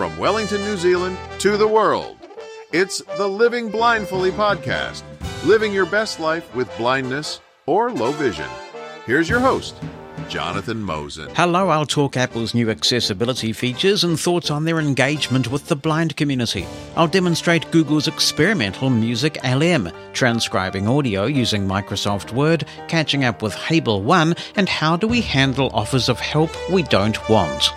from Wellington, New Zealand to the world. It's the Living Blindfully podcast, living your best life with blindness or low vision. Here's your host, Jonathan Mosen. Hello, I'll talk Apple's new accessibility features and thoughts on their engagement with the blind community. I'll demonstrate Google's experimental Music LM, transcribing audio using Microsoft Word, catching up with Hable One, and how do we handle offers of help we don't want.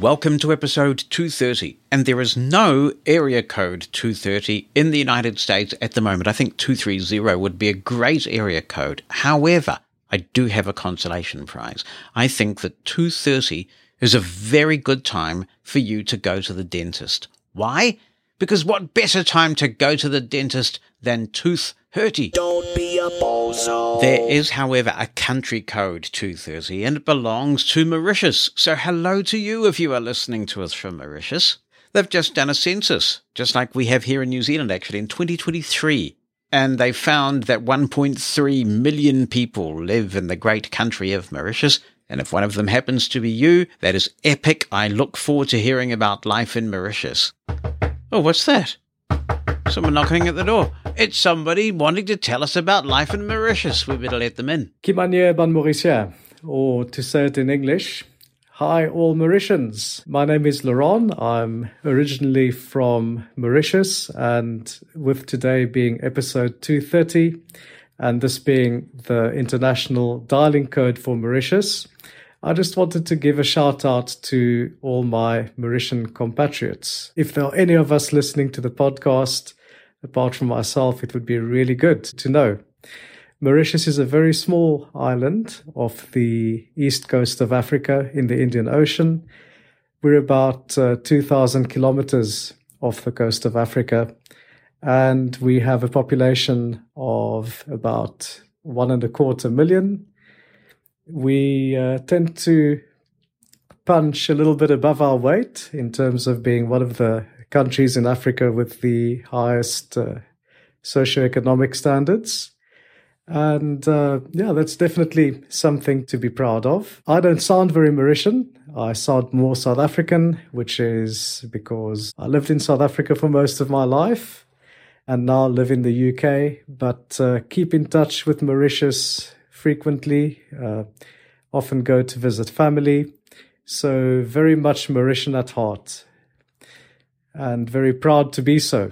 Welcome to episode 230. And there is no area code 230 in the United States at the moment. I think 230 would be a great area code. However, I do have a consolation prize. I think that 2.30 is a very good time for you to go to the dentist. Why? Because what better time to go to the dentist than tooth hurty? Don't be a bozo. There is, however, a country code 230 and it belongs to Mauritius. So hello to you if you are listening to us from Mauritius. They've just done a census, just like we have here in New Zealand actually in 2023 and they found that 1.3 million people live in the great country of Mauritius. And if one of them happens to be you, that is epic. I look forward to hearing about life in Mauritius. Oh, what's that? Someone knocking at the door. It's somebody wanting to tell us about life in Mauritius. We better let them in. Kimanye Ban Mauricien, or to say it in English, Hi, all Mauritians. My name is Laurent. I'm originally from Mauritius, and with today being episode 230, and this being the international dialing code for Mauritius, I just wanted to give a shout out to all my Mauritian compatriots. If there are any of us listening to the podcast, apart from myself, it would be really good to know Mauritius is a very small island off the east coast of Africa in the Indian Ocean. We're about uh, 2,000 kilometers off the coast of Africa, and we have a population of about one and a quarter million. We uh, tend to punch a little bit above our weight in terms of being one of the countries in Africa with the highest uh, socioeconomic standards. And uh, yeah, that's definitely something to be proud of. I don't sound very Mauritian. I sound more South African, which is because I lived in South Africa for most of my life and now live in the UK, but uh, keep in touch with Mauritius frequently, uh, often go to visit family. So, very much Mauritian at heart and very proud to be so.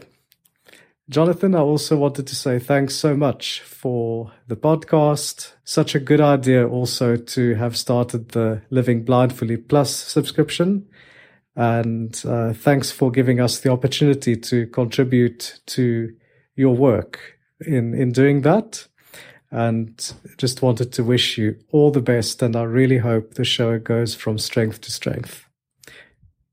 Jonathan, I also wanted to say thanks so much for the podcast. Such a good idea also to have started the Living Blindfully Plus subscription. And uh, thanks for giving us the opportunity to contribute to your work in, in doing that. And just wanted to wish you all the best. And I really hope the show goes from strength to strength.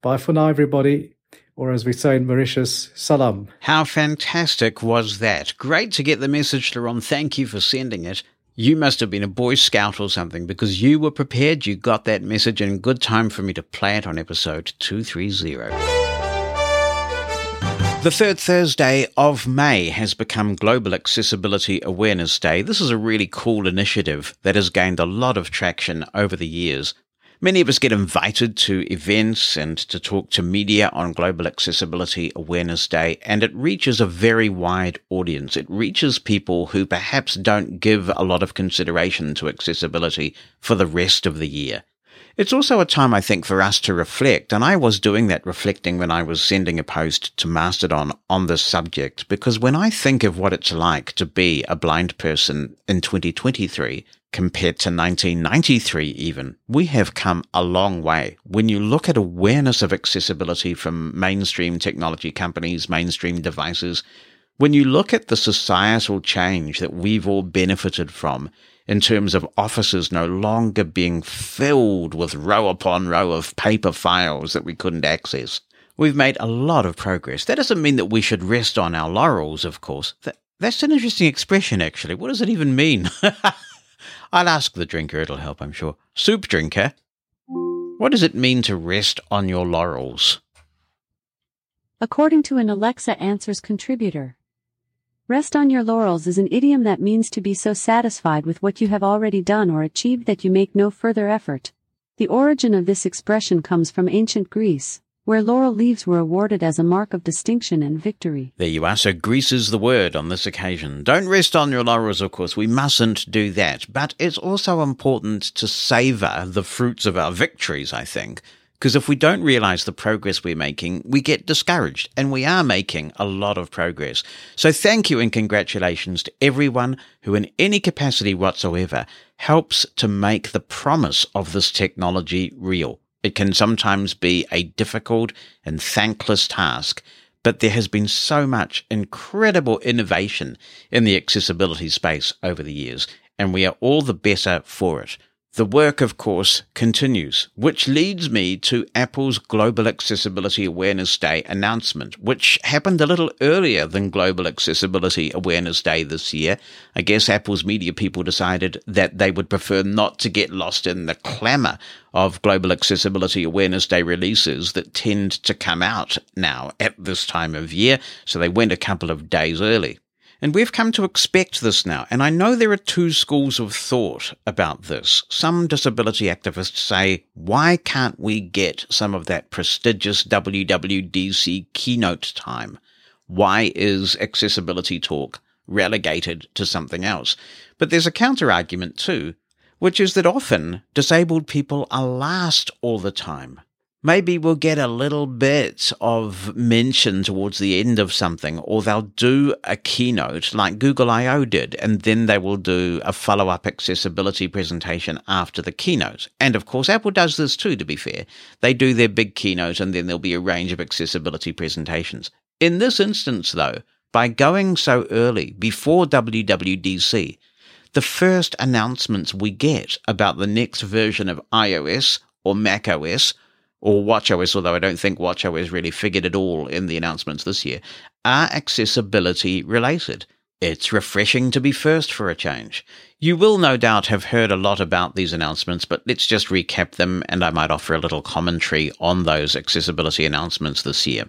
Bye for now, everybody or as we say in Mauritius, salam. How fantastic was that? Great to get the message, Laurent. Thank you for sending it. You must have been a Boy Scout or something because you were prepared. You got that message in good time for me to play it on episode 230. The third Thursday of May has become Global Accessibility Awareness Day. This is a really cool initiative that has gained a lot of traction over the years. Many of us get invited to events and to talk to media on Global Accessibility Awareness Day, and it reaches a very wide audience. It reaches people who perhaps don't give a lot of consideration to accessibility for the rest of the year. It's also a time, I think, for us to reflect, and I was doing that reflecting when I was sending a post to Mastodon on this subject, because when I think of what it's like to be a blind person in 2023, compared to 1993 even, we have come a long way. When you look at awareness of accessibility from mainstream technology companies, mainstream devices, when you look at the societal change that we've all benefited from in terms of offices no longer being filled with row upon row of paper files that we couldn't access, we've made a lot of progress. That doesn't mean that we should rest on our laurels, of course. That, that's an interesting expression, actually. What does it even mean? I'll ask the drinker, it'll help, I'm sure. Soup drinker, what does it mean to rest on your laurels? According to an Alexa Answers contributor, rest on your laurels is an idiom that means to be so satisfied with what you have already done or achieved that you make no further effort. The origin of this expression comes from ancient Greece, where laurel leaves were awarded as a mark of distinction and victory. There you are. So Greece is the word on this occasion. Don't rest on your laurels, of course. We mustn't do that. But it's also important to savour the fruits of our victories, I think. Because if we don't realize the progress we're making, we get discouraged. And we are making a lot of progress. So thank you and congratulations to everyone who, in any capacity whatsoever, helps to make the promise of this technology real. It can sometimes be a difficult and thankless task, but there has been so much incredible innovation in the accessibility space over the years, and we are all the better for it. The work, of course, continues, which leads me to Apple's Global Accessibility Awareness Day announcement, which happened a little earlier than Global Accessibility Awareness Day this year. I guess Apple's media people decided that they would prefer not to get lost in the clamour of Global Accessibility Awareness Day releases that tend to come out now at this time of year, so they went a couple of days early. And we've come to expect this now. And I know there are two schools of thought about this. Some disability activists say, why can't we get some of that prestigious WWDC keynote time? Why is accessibility talk relegated to something else? But there's a counter argument too, which is that often disabled people are last all the time maybe we'll get a little bit of mention towards the end of something, or they'll do a keynote like Google I/O did, and then they will do a follow up accessibility presentation after the keynote. And of course, Apple does this too, to be fair. They do their big keynote, and then there'll be a range of accessibility presentations. In this instance, though, by going so early, before WWDC, the first announcements we get about the next version of iOS or macOS or WatchOS, although I don't think WatchOS really figured at all in the announcements this year, are accessibility related. It's refreshing to be first for a change. You will no doubt have heard a lot about these announcements, but let's just recap them and I might offer a little commentary on those accessibility announcements this year.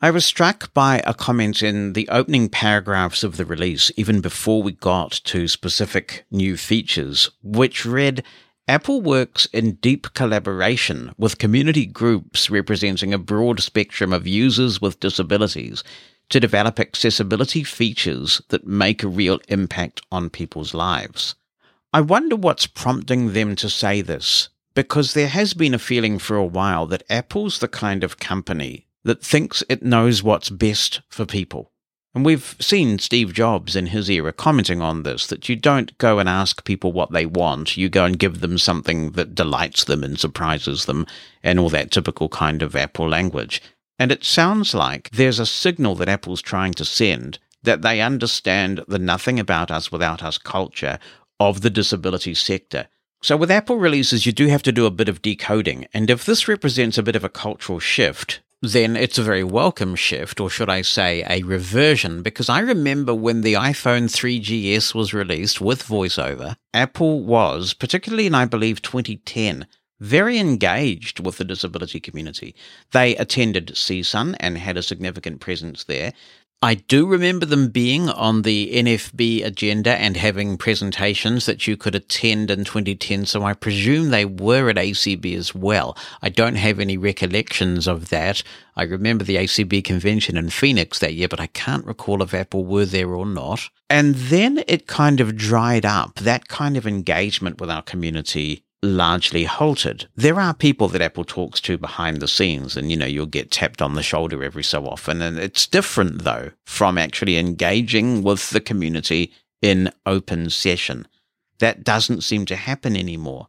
I was struck by a comment in the opening paragraphs of the release, even before we got to specific new features, which read, Apple works in deep collaboration with community groups representing a broad spectrum of users with disabilities to develop accessibility features that make a real impact on people's lives. I wonder what's prompting them to say this, because there has been a feeling for a while that Apple's the kind of company that thinks it knows what's best for people. And we've seen Steve Jobs in his era commenting on this that you don't go and ask people what they want, you go and give them something that delights them and surprises them, and all that typical kind of Apple language. And it sounds like there's a signal that Apple's trying to send that they understand the nothing about us without us culture of the disability sector. So with Apple releases, you do have to do a bit of decoding. And if this represents a bit of a cultural shift, then it's a very welcome shift, or should I say a reversion, because I remember when the iPhone 3GS was released with VoiceOver, Apple was, particularly in I believe 2010, very engaged with the disability community. They attended CSUN and had a significant presence there. I do remember them being on the NFB agenda and having presentations that you could attend in 2010, so I presume they were at ACB as well. I don't have any recollections of that. I remember the ACB convention in Phoenix that year, but I can't recall if Apple were there or not. And then it kind of dried up. That kind of engagement with our community largely halted. There are people that Apple talks to behind the scenes, and you know, you'll get tapped on the shoulder every so often. And it's different, though, from actually engaging with the community in open session. That doesn't seem to happen anymore.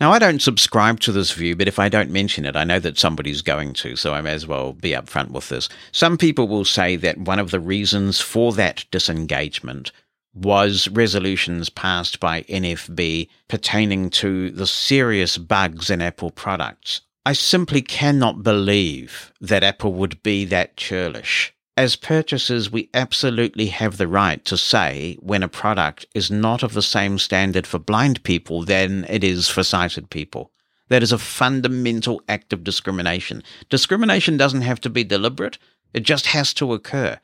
Now, I don't subscribe to this view, but if I don't mention it, I know that somebody's going to, so I may as well be upfront with this. Some people will say that one of the reasons for that disengagement was resolutions passed by NFB pertaining to the serious bugs in Apple products. I simply cannot believe that Apple would be that churlish. As purchasers, we absolutely have the right to say when a product is not of the same standard for blind people than it is for sighted people. That is a fundamental act of discrimination. Discrimination doesn't have to be deliberate, it just has to occur.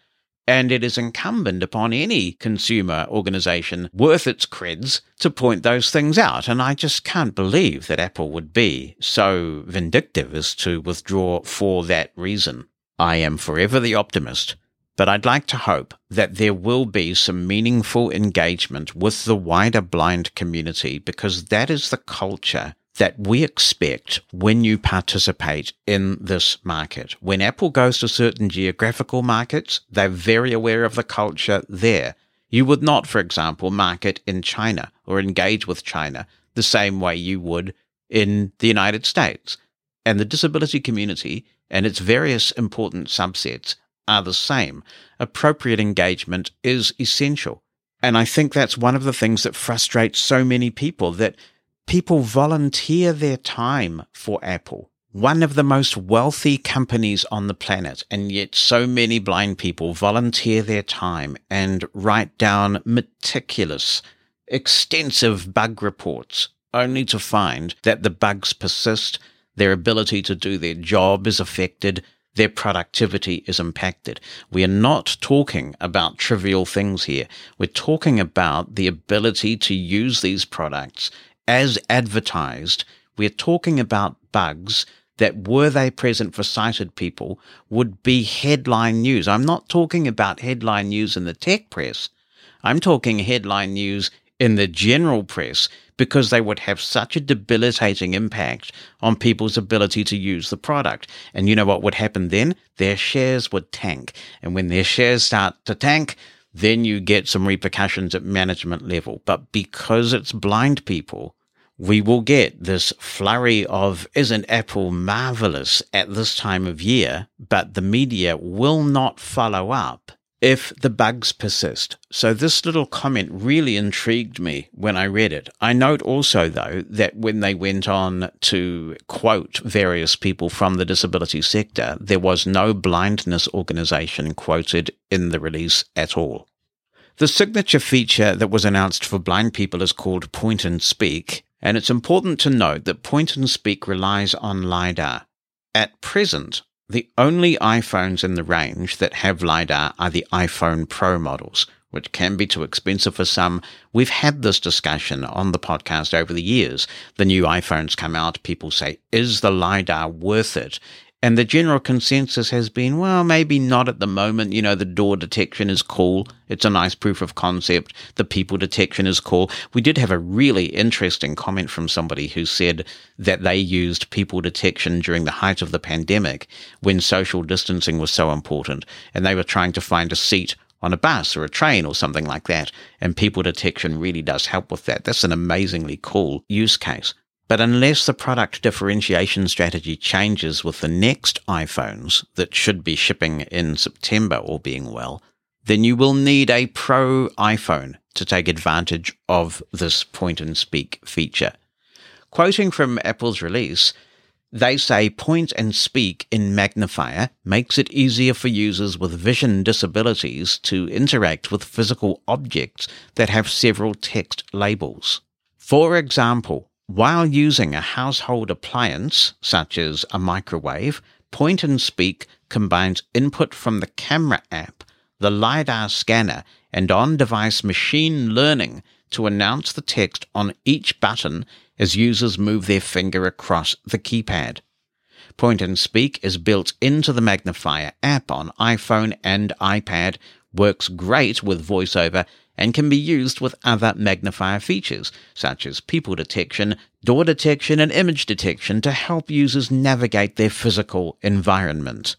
And it is incumbent upon any consumer organization worth its creds to point those things out. And I just can't believe that Apple would be so vindictive as to withdraw for that reason. I am forever the optimist, but I'd like to hope that there will be some meaningful engagement with the wider blind community because that is the culture that we expect when you participate in this market. When Apple goes to certain geographical markets, they're very aware of the culture there. You would not, for example, market in China or engage with China the same way you would in the United States. And the disability community and its various important subsets are the same. Appropriate engagement is essential. And I think that's one of the things that frustrates so many people that people volunteer their time for Apple, one of the most wealthy companies on the planet, and yet so many blind people volunteer their time and write down meticulous, extensive bug reports, only to find that the bugs persist, their ability to do their job is affected, their productivity is impacted. We are not talking about trivial things here. We're talking about the ability to use these products as advertised, we're talking about bugs that were they present for sighted people would be headline news. I'm not talking about headline news in the tech press. I'm talking headline news in the general press because they would have such a debilitating impact on people's ability to use the product. And you know what would happen then? Their shares would tank. And when their shares start to tank, then you get some repercussions at management level. But because it's blind people, we will get this flurry of isn't Apple marvelous at this time of year, but the media will not follow up if the bugs persist. So this little comment really intrigued me when I read it. I note also though that when they went on to quote various people from the disability sector, there was no blindness organization quoted in the release at all. The signature feature that was announced for blind people is called Point and Speak, and it's important to note that Point and Speak relies on LiDAR. At present, the only iPhones in the range that have LiDAR are the iPhone Pro models, which can be too expensive for some. We've had this discussion on the podcast over the years. The new iPhones come out, people say, is the LiDAR worth it? And the general consensus has been, well, maybe not at the moment. You know, the door detection is cool. It's a nice proof of concept. The people detection is cool. We did have a really interesting comment from somebody who said that they used people detection during the height of the pandemic when social distancing was so important and they were trying to find a seat on a bus or a train or something like that. And people detection really does help with that. That's an amazingly cool use case. But unless the product differentiation strategy changes with the next iPhones that should be shipping in September or being well, then you will need a Pro iPhone to take advantage of this point and speak feature. Quoting from Apple's release, they say point and speak in magnifier makes it easier for users with vision disabilities to interact with physical objects that have several text labels. For example, while using a household appliance, such as a microwave, Point and Speak combines input from the camera app, the LiDAR scanner, and on device machine learning to announce the text on each button as users move their finger across the keypad. Point and Speak is built into the Magnifier app on iPhone and iPad, works great with VoiceOver, and can be used with other magnifier features, such as people detection, door detection, and image detection to help users navigate their physical environment.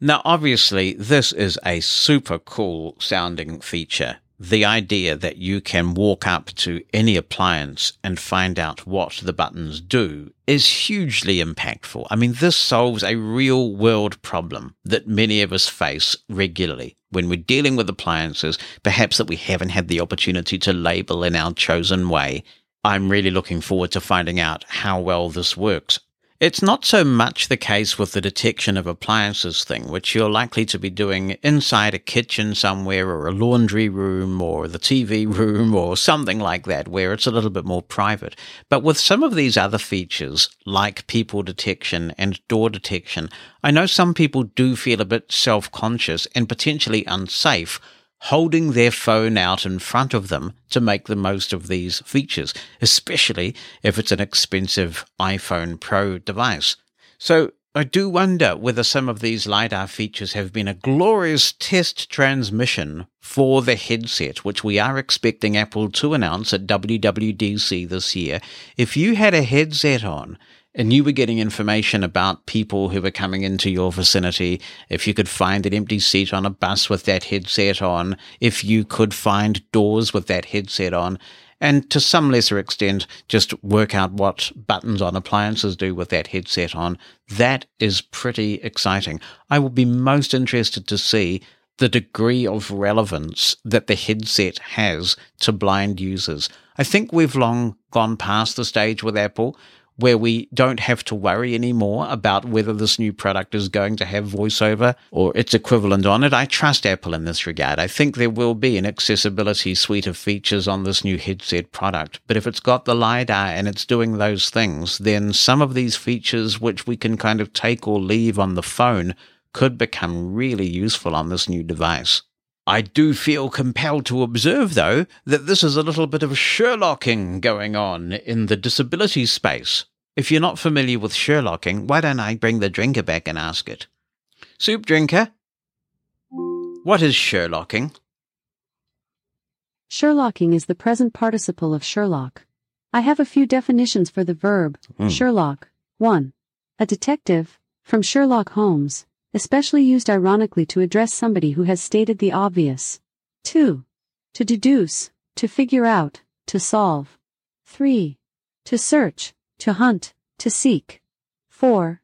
Now, obviously, this is a super cool sounding feature. The idea that you can walk up to any appliance and find out what the buttons do is hugely impactful. I mean, this solves a real world problem that many of us face regularly when we're dealing with appliances, perhaps that we haven't had the opportunity to label in our chosen way. I'm really looking forward to finding out how well this works. It's not so much the case with the detection of appliances thing, which you're likely to be doing inside a kitchen somewhere or a laundry room or the TV room or something like that, where it's a little bit more private. But with some of these other features, like people detection and door detection, I know some people do feel a bit self conscious and potentially unsafe holding their phone out in front of them to make the most of these features, especially if it's an expensive iPhone Pro device. So I do wonder whether some of these LiDAR features have been a glorious test transmission for the headset, which we are expecting Apple to announce at WWDC this year. If you had a headset on and you were getting information about people who were coming into your vicinity, if you could find an empty seat on a bus with that headset on, if you could find doors with that headset on, and to some lesser extent, just work out what buttons on appliances do with that headset on. That is pretty exciting. I will be most interested to see the degree of relevance that the headset has to blind users. I think we've long gone past the stage with Apple where we don't have to worry anymore about whether this new product is going to have voiceover or its equivalent on it. I trust Apple in this regard. I think there will be an accessibility suite of features on this new headset product. But if it's got the LiDAR and it's doing those things, then some of these features which we can kind of take or leave on the phone could become really useful on this new device. I do feel compelled to observe, though, that this is a little bit of Sherlocking going on in the disability space. If you're not familiar with Sherlocking, why don't I bring the drinker back and ask it? Soup drinker, what is Sherlocking? Sherlocking is the present participle of Sherlock. I have a few definitions for the verb Hmm. Sherlock. 1. A detective, from Sherlock Holmes, especially used ironically to address somebody who has stated the obvious. 2. To deduce, to figure out, to solve. 3. To search, to hunt, to seek. 4.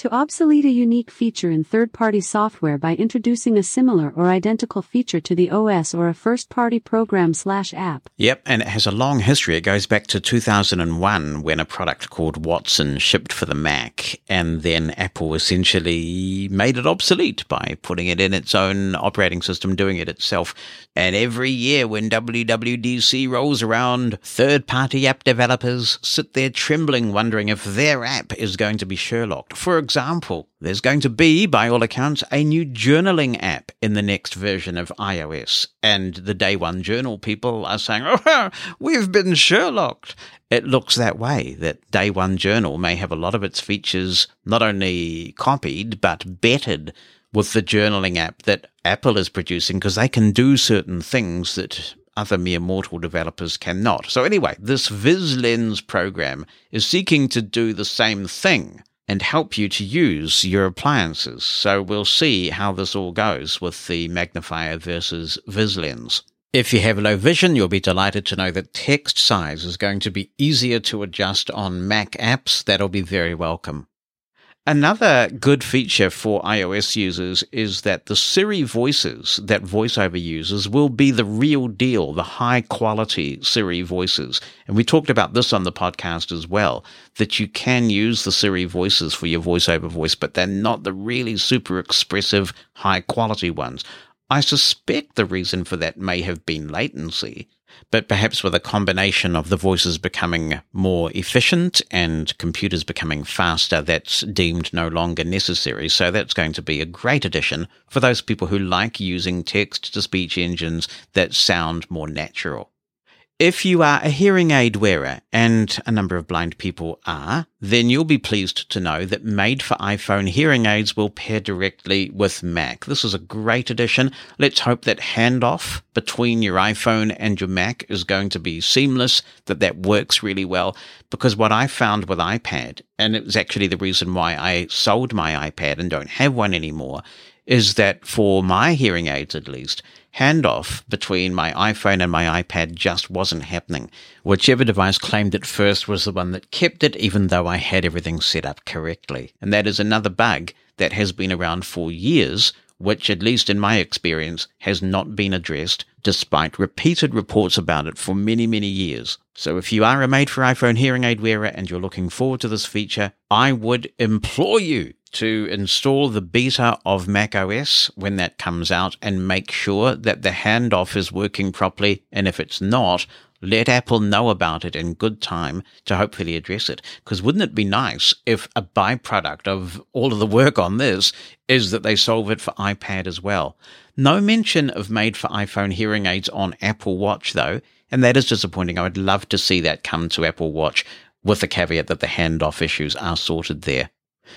To obsolete a unique feature in third-party software by introducing a similar or identical feature to the OS or a first-party program slash app. Yep, and it has a long history. It goes back to 2001 when a product called Watson shipped for the Mac, and then Apple essentially made it obsolete by putting it in its own operating system, doing it itself. And every year when WWDC rolls around, third party app developers sit there trembling, wondering if their app is going to be Sherlocked. For example, there's going to be, by all accounts, a new journaling app in the next version of iOS. And the day one journal people are saying, oh, we've been Sherlocked. It looks that way, that day one journal may have a lot of its features not only copied, but bettered with the journaling app that Apple is producing because they can do certain things that other mere mortal developers cannot. So anyway, this VizLens program is seeking to do the same thing and help you to use your appliances. So we'll see how this all goes with the magnifier versus VizLens. If you have low vision, you'll be delighted to know that text size is going to be easier to adjust on Mac apps. That'll be very welcome. Another good feature for iOS users is that the Siri voices that VoiceOver uses will be the real deal, the high quality Siri voices. And we talked about this on the podcast as well, that you can use the Siri voices for your VoiceOver voice, but they're not the really super expressive, high quality ones. I suspect the reason for that may have been latency, but perhaps with a combination of the voices becoming more efficient and computers becoming faster, that's deemed no longer necessary. So that's going to be a great addition for those people who like using text to speech engines that sound more natural. If you are a hearing aid wearer, and a number of blind people are, then you'll be pleased to know that made for iPhone hearing aids will pair directly with Mac. This is a great addition. Let's hope that handoff between your iPhone and your Mac is going to be seamless, that that works really well. Because what I found with iPad, and it was actually the reason why I sold my iPad and don't have one anymore, is that for my hearing aids at least, handoff between my iPhone and my iPad just wasn't happening. Whichever device claimed it first was the one that kept it, even though I had everything set up correctly. And that is another bug that has been around for years which, at least in my experience, has not been addressed despite repeated reports about it for many, many years. So if you are a made for iPhone hearing aid wearer and you're looking forward to this feature, I would implore you to install the beta of macOS when that comes out and make sure that the handoff is working properly. And if it's not, let Apple know about it in good time to hopefully address it. Because wouldn't it be nice if a byproduct of all of the work on this is that they solve it for iPad as well? No mention of made for iPhone hearing aids on Apple Watch, though, and that is disappointing. I would love to see that come to Apple Watch with the caveat that the handoff issues are sorted there.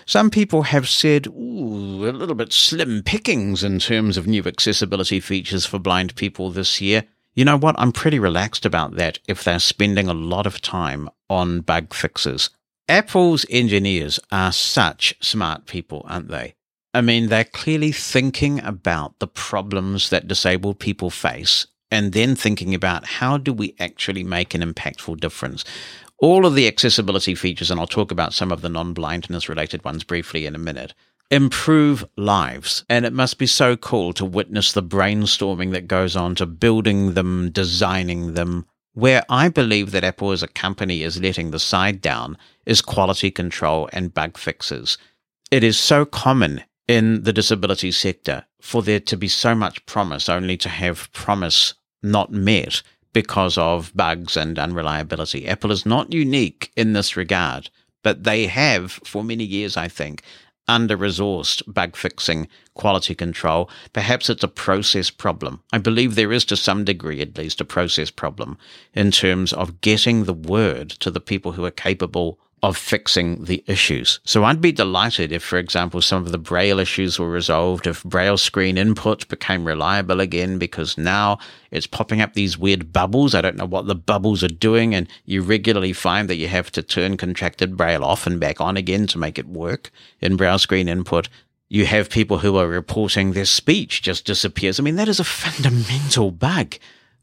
Some people have said, ooh, a little bit slim pickings in terms of new accessibility features for blind people this year. You know what? I'm pretty relaxed about that if they're spending a lot of time on bug fixes. Apple's engineers are such smart people, aren't they? I mean, they're clearly thinking about the problems that disabled people face and then thinking about how do we actually make an impactful difference. All of the accessibility features, and I'll talk about some of the non blindness related ones briefly in a minute, improve lives. And it must be so cool to witness the brainstorming that goes on to building them, designing them. Where I believe that Apple as a company is letting the side down is quality control and bug fixes. It is so common in the disability sector for there to be so much promise only to have promise not met because of bugs and unreliability. Apple is not unique in this regard, but they have, for many years, I think, under resourced bug fixing, quality control. Perhaps it's a process problem. I believe there is to some degree, at least, a process problem in terms of getting the word to the people who are capable of fixing the issues. So I'd be delighted if, for example, some of the Braille issues were resolved, if Braille screen input became reliable again, because now it's popping up these weird bubbles. I don't know what the bubbles are doing, and you regularly find that you have to turn contracted Braille off and back on again to make it work in Braille screen input. You have people who are reporting their speech just disappears. I mean, that is a fundamental bug.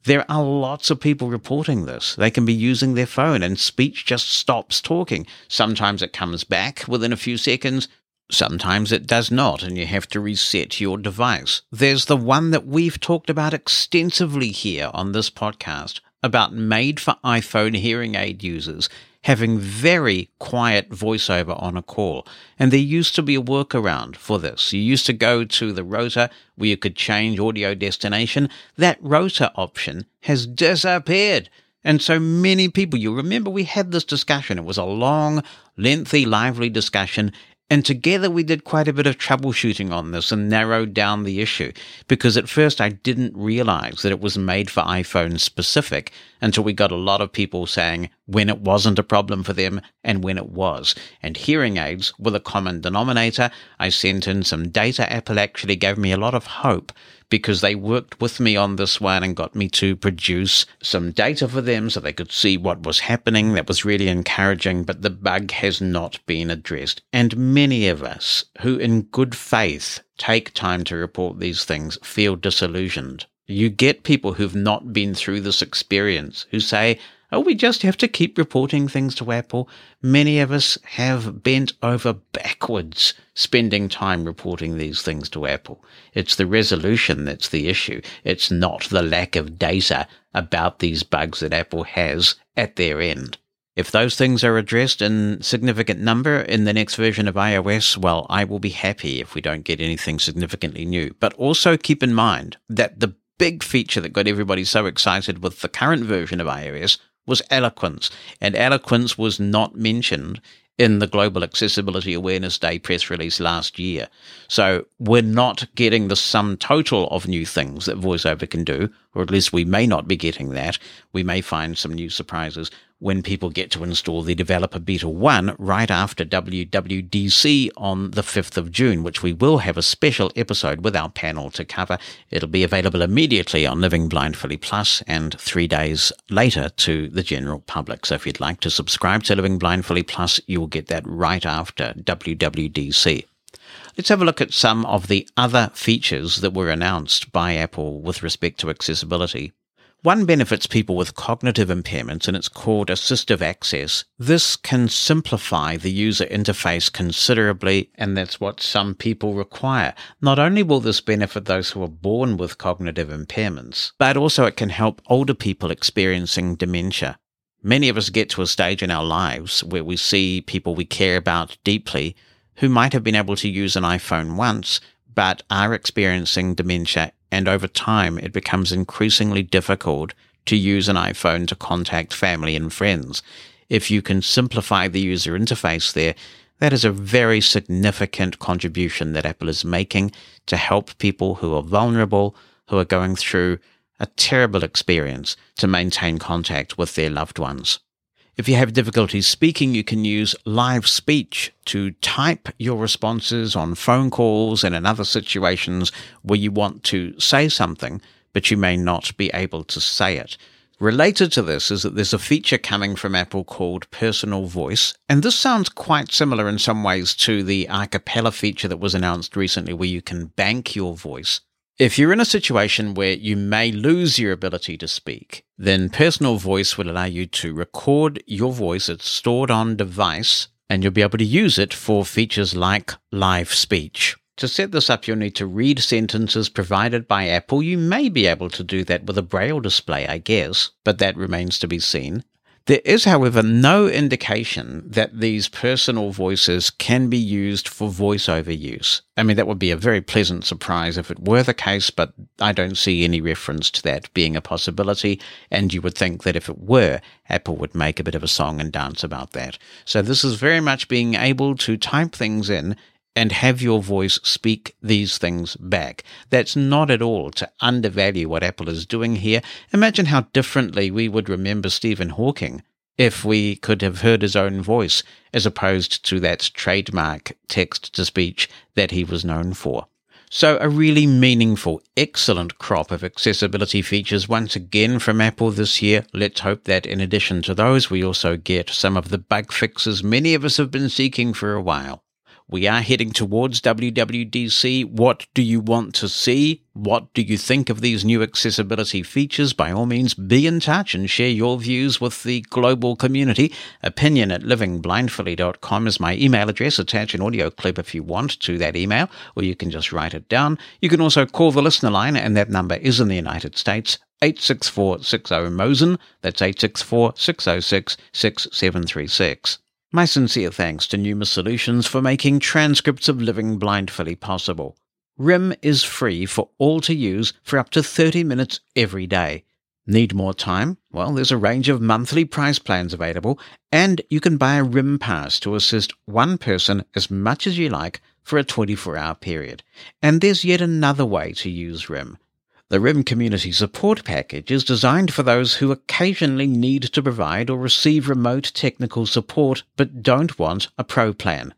There are lots of people reporting this. They can be using their phone and speech just stops talking. Sometimes it comes back within a few seconds. Sometimes it does not, and you have to reset your device. There's the one that we've talked about extensively here on this podcast about made for iPhone hearing aid users having very quiet voiceover on a call. And there used to be a workaround for this. You used to go to the rotor where you could change audio destination. That rotor option has disappeared. And so many people, you remember we had this discussion. It was a long, lengthy, lively discussion. And together we did quite a bit of troubleshooting on this and narrowed down the issue because at first I didn't realize that it was made for iPhone specific until we got a lot of people saying when it wasn't a problem for them and when it was. And hearing aids were the common denominator. I sent in some data. Apple actually gave me a lot of hope because they worked with me on this one and got me to produce some data for them so they could see what was happening. That was really encouraging, but the bug has not been addressed. And many of us who in good faith take time to report these things feel disillusioned. You get people who've not been through this experience who say, Oh, we just have to keep reporting things to Apple. Many of us have bent over backwards spending time reporting these things to Apple. It's the resolution that's the issue. It's not the lack of data about these bugs that Apple has at their end. If those things are addressed in significant number in the next version of iOS, well, I will be happy if we don't get anything significantly new. But also keep in mind that the big feature that got everybody so excited with the current version of iOS was eloquence, and eloquence was not mentioned in the Global Accessibility Awareness Day press release last year. So we're not getting the sum total of new things that VoiceOver can do, or at least we may not be getting that. We may find some new surprises when people get to install the Developer Beta 1 right after WWDC on the 5th of June, which we will have a special episode with our panel to cover. It'll be available immediately on Living Blindfully Plus and three days later to the general public. So if you'd like to subscribe to Living Blindfully Plus, you will get that right after WWDC. Let's have a look at some of the other features that were announced by Apple with respect to accessibility. One benefits people with cognitive impairments and it's called assistive access. This can simplify the user interface considerably and that's what some people require. Not only will this benefit those who are born with cognitive impairments, but also it can help older people experiencing dementia. Many of us get to a stage in our lives where we see people we care about deeply who might have been able to use an iPhone once, but are experiencing dementia and over time it becomes increasingly difficult to use an iPhone to contact family and friends. If you can simplify the user interface there, that is a very significant contribution that Apple is making to help people who are vulnerable, who are going through a terrible experience to maintain contact with their loved ones. If you have difficulty speaking, you can use live speech to type your responses on phone calls and in other situations where you want to say something, but you may not be able to say it. Related to this is that there's a feature coming from Apple called Personal Voice, and this sounds quite similar in some ways to the Acapela feature that was announced recently where you can bank your voice. If you're in a situation where you may lose your ability to speak, then Personal Voice will allow you to record your voice. It's stored on device and you'll be able to use it for features like live speech. To set this up, you'll need to read sentences provided by Apple. You may be able to do that with a braille display, I guess, but that remains to be seen. There is, however, no indication that these personal voices can be used for voiceover use. I mean, that would be a very pleasant surprise if it were the case, but I don't see any reference to that being a possibility. And you would think that if it were, Apple would make a bit of a song and dance about that. So this is very much being able to type things in and have your voice speak these things back. That's not at all to undervalue what Apple is doing here. Imagine how differently we would remember Stephen Hawking if we could have heard his own voice as opposed to that trademark text to speech that he was known for. So, a really meaningful, excellent crop of accessibility features once again from Apple this year. Let's hope that in addition to those, we also get some of the bug fixes many of us have been seeking for a while. We are heading towards WWDC. What do you want to see? What do you think of these new accessibility features? By all means, be in touch and share your views with the global community. Opinion at livingblindfully.com is my email address. Attach an audio clip if you want to that email, or you can just write it down. You can also call the listener line, and that number is in the United States. 86460 Mosen. That's 864 606 6736. My sincere thanks to Pneuma Solutions for making transcripts of Living Blindfully possible. RIM is free for all to use for up to 30 minutes every day. Need more time? Well, there's a range of monthly price plans available, and you can buy a RIM pass to assist one person as much as you like for a 24 hour period. And there's yet another way to use RIM. The RIM Community Support Package is designed for those who occasionally need to provide or receive remote technical support but don't want a pro plan.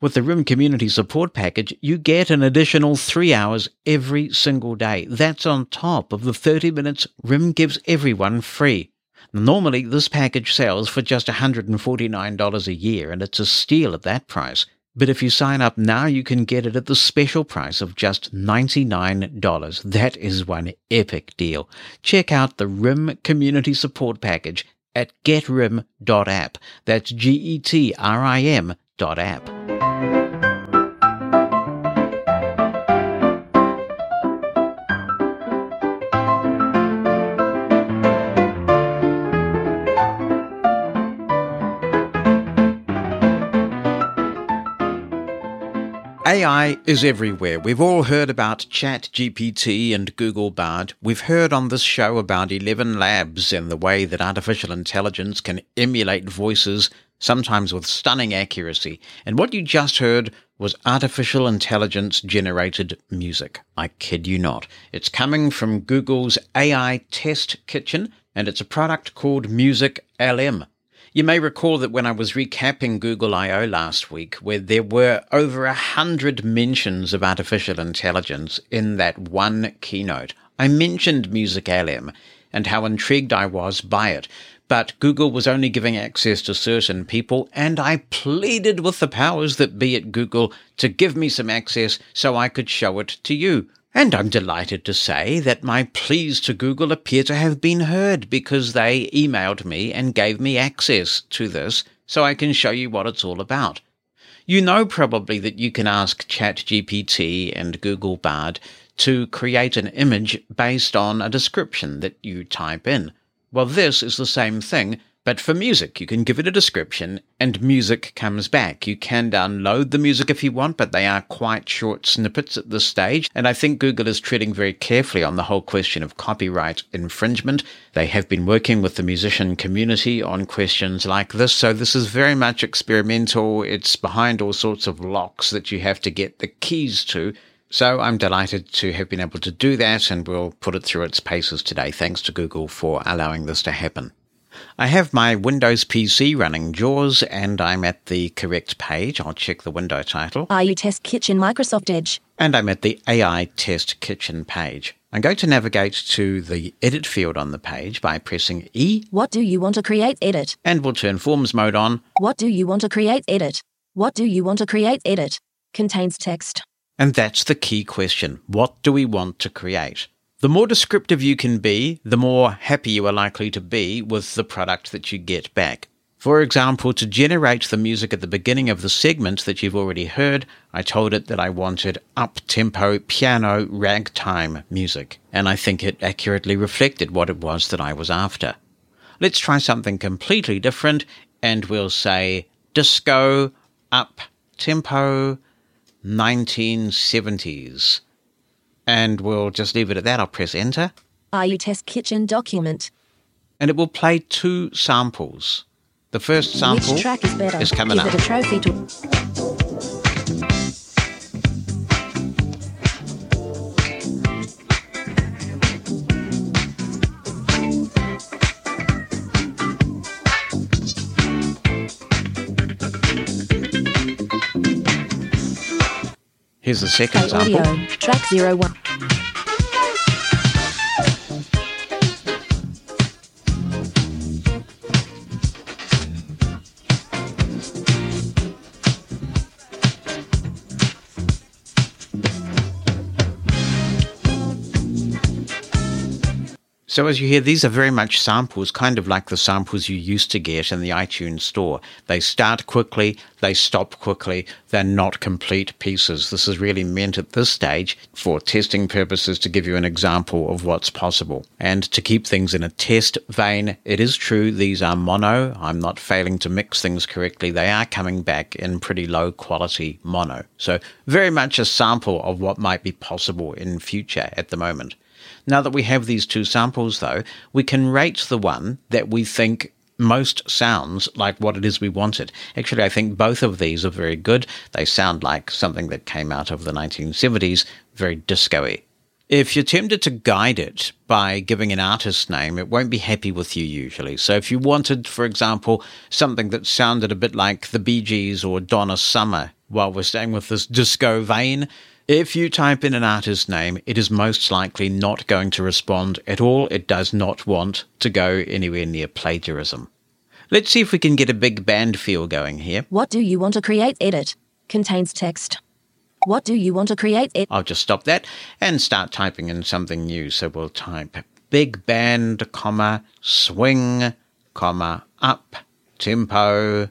With the RIM Community Support Package, you get an additional three hours every single day. That's on top of the 30 minutes RIM gives everyone free. Normally, this package sells for just $149 a year, and it's a steal at that price. But if you sign up now, you can get it at the special price of just $99. That is one epic deal. Check out the RIM Community Support Package at getrim.app. That's G E T R I M dot app. AI is everywhere. We've all heard about ChatGPT and Google Bard. We've heard on this show about ElevenLabs and the way that artificial intelligence can emulate voices, sometimes with stunning accuracy. And what you just heard was artificial intelligence generated music. I kid you not. It's coming from Google's AI Test Kitchen, and it's a product called Music LM. You may recall that when I was recapping Google I/O last week, where there were over a hundred mentions of artificial intelligence in that one keynote, I mentioned Music LM and how intrigued I was by it. But Google was only giving access to certain people, and I pleaded with the powers that be at Google to give me some access so I could show it to you. And I'm delighted to say that my pleas to Google appear to have been heard because they emailed me and gave me access to this so I can show you what it's all about. You know probably that you can ask ChatGPT and Google Bard to create an image based on a description that you type in. Well, this is the same thing, but for music, you can give it a description and music comes back. You can download the music if you want, but they are quite short snippets at this stage. And I think Google is treading very carefully on the whole question of copyright infringement. They have been working with the musician community on questions like this. So this is very much experimental. It's behind all sorts of locks that you have to get the keys to. So I'm delighted to have been able to do that and we'll put it through its paces today. Thanks to Google for allowing this to happen. I have my Windows PC running JAWS and I'm at the correct page. I'll check the window title. AI Test Kitchen Microsoft Edge. And I'm at the AI Test Kitchen page. I'm going to navigate to the edit field on the page by pressing E. What do you want to create? Edit. And we'll turn forms mode on. What do you want to create? Edit. What do you want to create? Edit. Contains text. And that's the key question. What do we want to create? The more descriptive you can be, the more happy you are likely to be with the product that you get back. For example, to generate the music at the beginning of the segment that you've already heard, I told it that I wanted up tempo piano ragtime music, and I think it accurately reflected what it was that I was after. Let's try something completely different, and we'll say disco up tempo 1970s and we'll just leave it at that. I'll press enter. AI Test Kitchen document. And it will play two samples. The first sample Which track is better? is coming Give up. it a trophy to. Here's the second Play audio. sample. Track zero one. So as you hear, these are very much samples, kind of like the samples you used to get in the iTunes store. They start quickly, they stop quickly, they're not complete pieces. This is really meant at this stage for testing purposes to give you an example of what's possible. And to keep things in a test vein, it is true these are mono. I'm not failing to mix things correctly. They are coming back in pretty low quality mono. So very much a sample of what might be possible in future at the moment. Now that we have these two samples, though, we can rate the one that we think most sounds like what it is we wanted. Actually, I think both of these are very good. They sound like something that came out of the 1970s, very disco-y. If you're tempted to guide it by giving an artist name, it won't be happy with you usually. So if you wanted, for example, something that sounded a bit like the Bee Gees or Donna Summer, while we're staying with this disco vein, if you type in an artist's name, it is most likely not going to respond at all. It does not want to go anywhere near plagiarism. Let's see if we can get a big band feel going here. What do you want to create? Edit. Contains text. What do you want to create? Edit. I'll just stop that and start typing in something new. So we'll type big band, comma, swing, comma, up, tempo,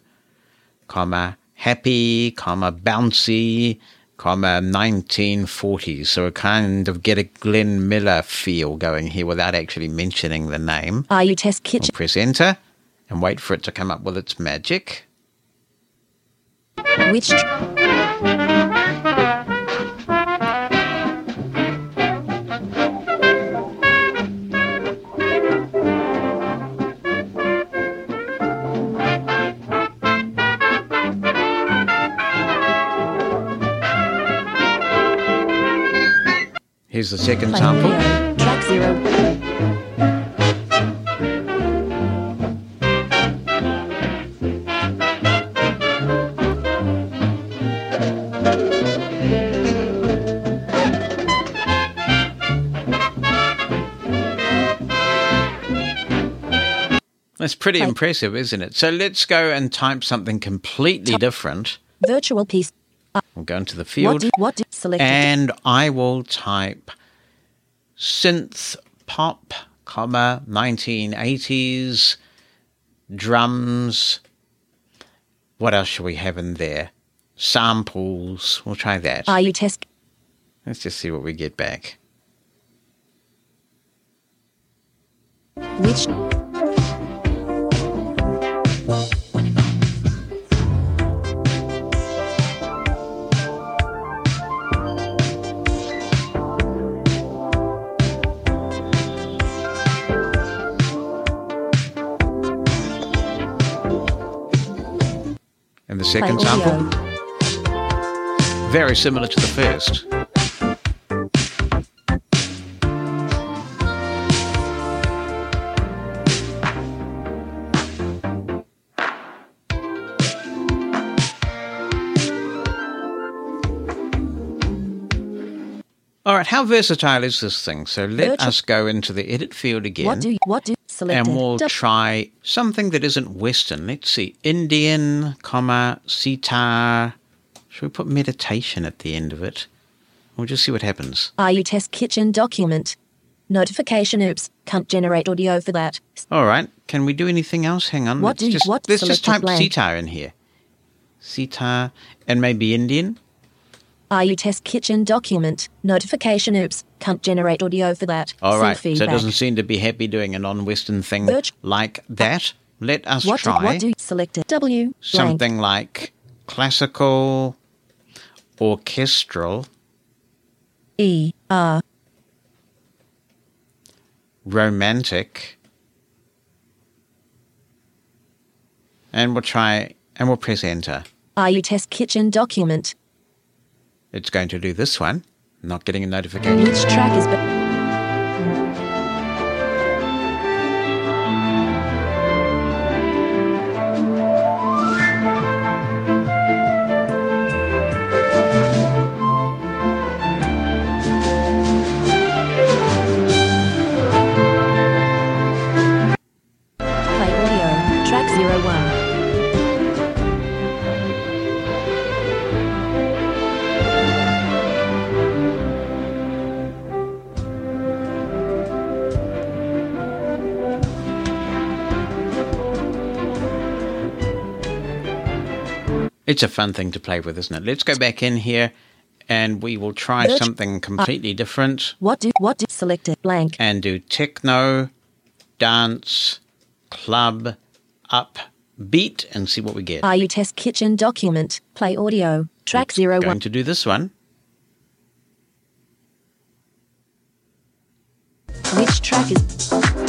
comma, happy, comma, bouncy, comma, 1940s. Uh, so we kind of get a Glenn Miller feel going here without actually mentioning the name. AI Test We'll Kitchen. press enter and wait for it to come up with its magic. Which Here's the second sample. Track zero. That's pretty impressive, isn't it? So let's go and type something completely different. Virtual piece. We'll go into the What field do what do selected? and I will type synth pop, comma, 1980s, drums. What else shall we have in there? Samples. We'll try that. Are you test? Let's just see what we get back. Which And the play second audio? sample, very similar to the first. All right, how versatile is this thing? So let Virtual- us go into the edit field again. What do what do selected? and we'll try something that isn't Western. Let's see, Indian, comma, sitar. Should we put meditation at the end of it? We'll just see what happens. AI test kitchen document? Notification. Oops, can't generate audio for that. All right, can we do anything else? Hang on. What let's do- just, what let's just type blank? sitar in here. Sitar and maybe Indian. Are you test kitchen document? Notification. Oops, can't generate audio for that. All Send right, so it doesn't seem to be happy doing a non-Western thing like that. Let us What do, try what do selected? W blank. something like classical, orchestral, E R romantic, and we'll try and we'll press enter. Are you test kitchen document? It's going to do this one. Not getting a notification. Which track is? It's a fun thing to play with, isn't it? Let's go back in here and we will try Virtu- something completely different What do what do selected blank? and do techno, dance, club, up, beat, and see what we get. Are you test kitchen document? Play audio. Track zero Going one. to do this one. Which track is?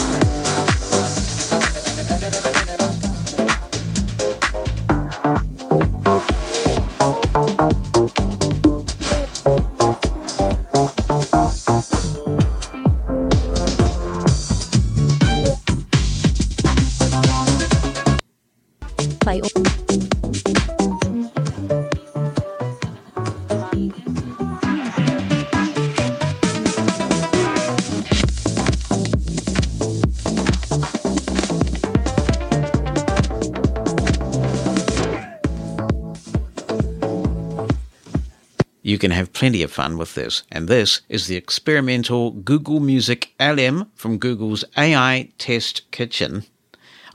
Can have plenty of fun with this. And this is the experimental Google Music LM from Google's AI Test Kitchen.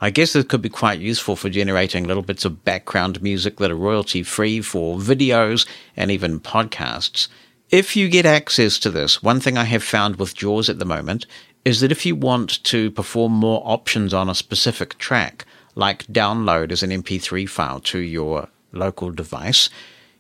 I guess this could be quite useful for generating little bits of background music that are royalty free for videos and even podcasts. If you get access to this, one thing I have found with JAWS at the moment is that if you want to perform more options on a specific track, like download as an MP3 file to your local device,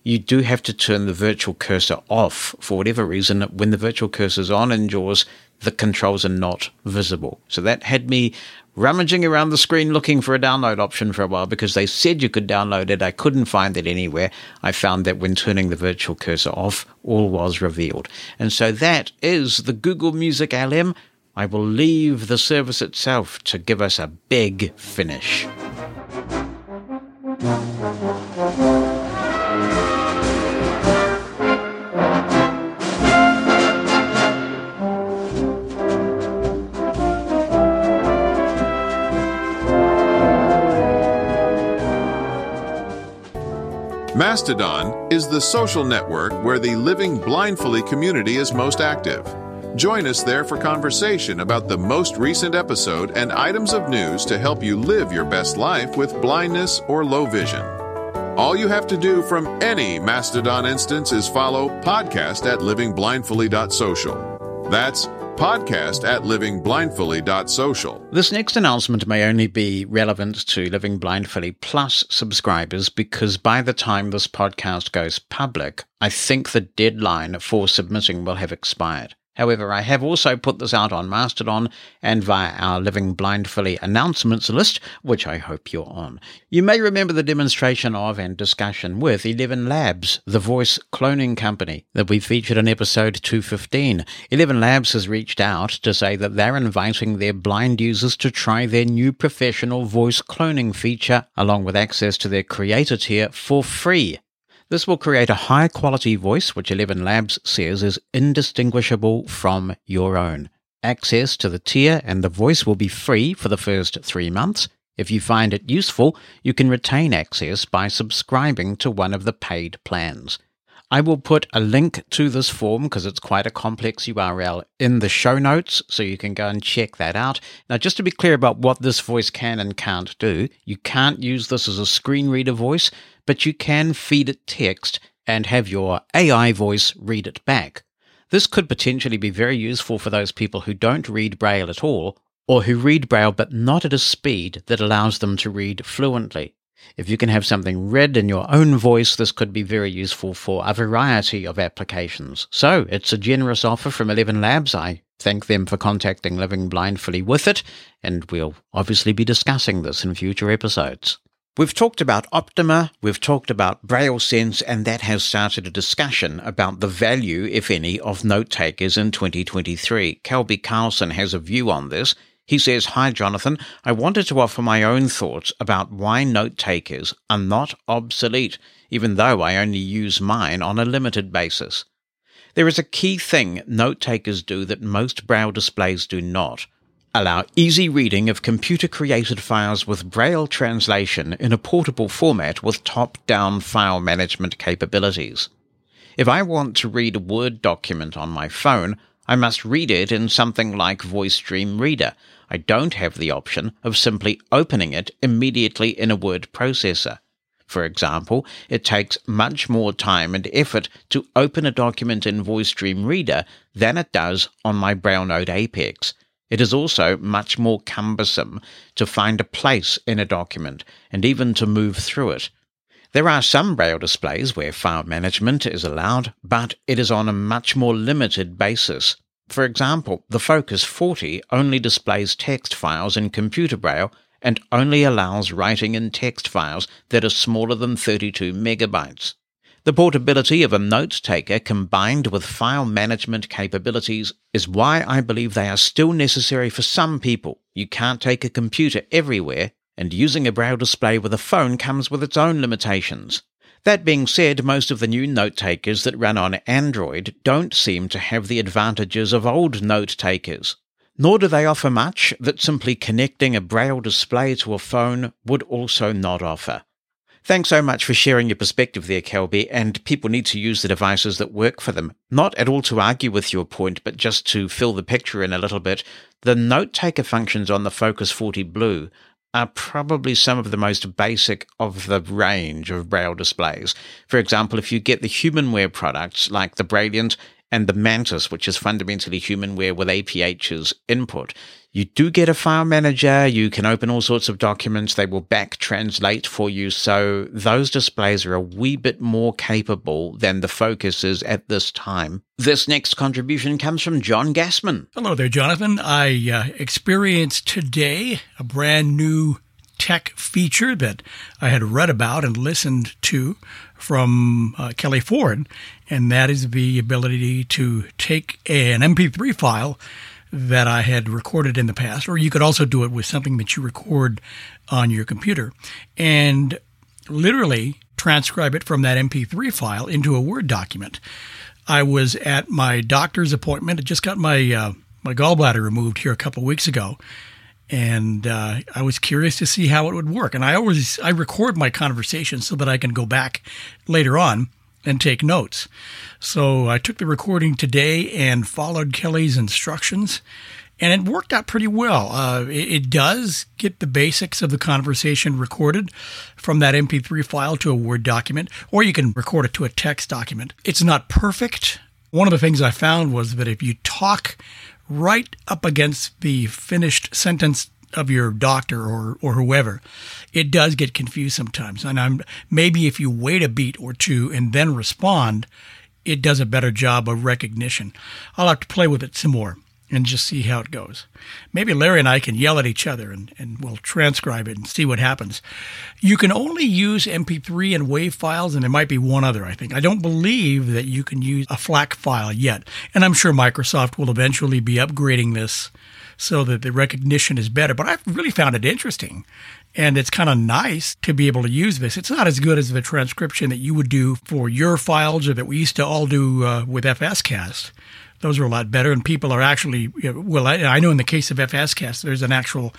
you do have to turn the virtual cursor off for whatever reason. When the virtual cursor is on in JAWS, the controls are not visible. So that had me rummaging around the screen looking for a download option for a while because they said you could download it. I couldn't find it anywhere. I found that when turning the virtual cursor off, all was revealed. And so that is the Google Music LM. I will leave the service itself to give us a big finish. Mastodon is the social network where the Living Blindfully community is most active. Join us there for conversation about the most recent episode and items of news to help you live your best life with blindness or low vision. All you have to do from any Mastodon instance is follow podcast at livingblindfully.social. That's podcast at livingblindfully.social. This next announcement may only be relevant to Living Blindfully Plus subscribers because by the time this podcast goes public, I think the deadline for submitting will have expired. However, I have also put this out on Mastodon and via our Living Blindfully announcements list, which I hope you're on. You may remember the demonstration of and discussion with ElevenLabs, the voice cloning company that we featured in episode 215. ElevenLabs has reached out to say that they're inviting their blind users to try their new professional voice cloning feature along with access to their creator tier for free. This will create a high quality voice which ElevenLabs says is indistinguishable from your own. Access to the tier and the voice will be free for the first three months. If you find it useful, you can retain access by subscribing to one of the paid plans. I will put a link to this form because it's quite a complex URL in the show notes, so you can go and check that out. Now, just to be clear about what this voice can and can't do, you can't use this as a screen reader voice, but you can feed it text and have your AI voice read it back. This could potentially be very useful for those people who don't read Braille at all, or who read Braille but not at a speed that allows them to read fluently. If you can have something read in your own voice, this could be very useful for a variety of applications. So it's a generous offer from ElevenLabs. I thank them for contacting Living Blindfully with it, and we'll obviously be discussing this in future episodes. We've talked about Optima, we've talked about Braille Sense, and that has started a discussion about the value, if any, of note takers in 2023. Kelby Carlson has a view on this. He says, Hi, Jonathan. I wanted to offer my own thoughts about why note takers are not obsolete, even though I only use mine on a limited basis. There is a key thing note takers do that most Braille displays do not allow easy reading of computer created files with Braille translation in a portable format with top down file management capabilities. If I want to read a Word document on my phone, I must read it in something like Voice Dream Reader. I don't have the option of simply opening it immediately in a word processor. For example, it takes much more time and effort to open a document in Voice Dream Reader than it does on my Braille Note Apex. It is also much more cumbersome to find a place in a document and even to move through it. There are some Braille displays where file management is allowed, but it is on a much more limited basis. For example, the Focus 40 only displays text files in computer Braille and only allows writing in text files that are smaller than 32 megabytes. The portability of a note taker combined with file management capabilities is why I believe they are still necessary for some people. You can't take a computer everywhere, and using a braille display with a phone comes with its own limitations. That being said, most of the new note takers that run on Android don't seem to have the advantages of old note takers. Nor do they offer much that simply connecting a braille display to a phone would also not offer. Thanks so much for sharing your perspective there, Kelby. And people need to use the devices that work for them. Not at all to argue with your point, but just to fill the picture in a little bit. The note taker functions on the Focus 40 Blue are probably some of the most basic of the range of Braille displays. For example, if you get the HumanWare products like the Brailliant and the Mantis, which is fundamentally HumanWare with APH's input, you do get a file manager. You can open all sorts of documents. They will back translate for you. So those displays are a wee bit more capable than the Focus is at this time. This next contribution comes from John Gassman. Hello there, Jonathan. I uh, experienced today a brand new tech feature that I had read about and listened to from uh, Kelly Ford, and that is the ability to take an MP3 file that I had recorded in the past, or you could also do it with something that you record on your computer and literally transcribe it from that MP3 file into a Word document. I was at my doctor's appointment. I just got my uh, my gallbladder removed here a couple weeks ago, and uh, I was curious to see how it would work. And I always I record my conversations so that I can go back later on and take notes. So I took the recording today and followed Kelly's instructions, and it worked out pretty well. Uh, it, it, does get the basics of the conversation recorded from that MP3 file to a Word document, or you can record it to a text document. It's not perfect. One of the things I found was that if you talk right up against the finished sentence of your doctor or, or whoever, it does get confused sometimes. And I'm maybe if you wait a beat or two and then respond, it does a better job of recognition. I'll have to play with it some more and just see how it goes. Maybe Larry and I can yell at each other and, and we'll transcribe it and see what happens. You can only use MP3 and WAV files, and there might be one other, I think. I don't believe that you can use a FLAC file yet. And I'm sure Microsoft will eventually be upgrading this so that the recognition is better. But I've really found it interesting. And it's kind of nice to be able to use this. It's not as good as the transcription that you would do for your files or that we used to all do uh, with FSCast those are a lot better. And people are actually, well, I, I, know in the case of FSCast, there's an actual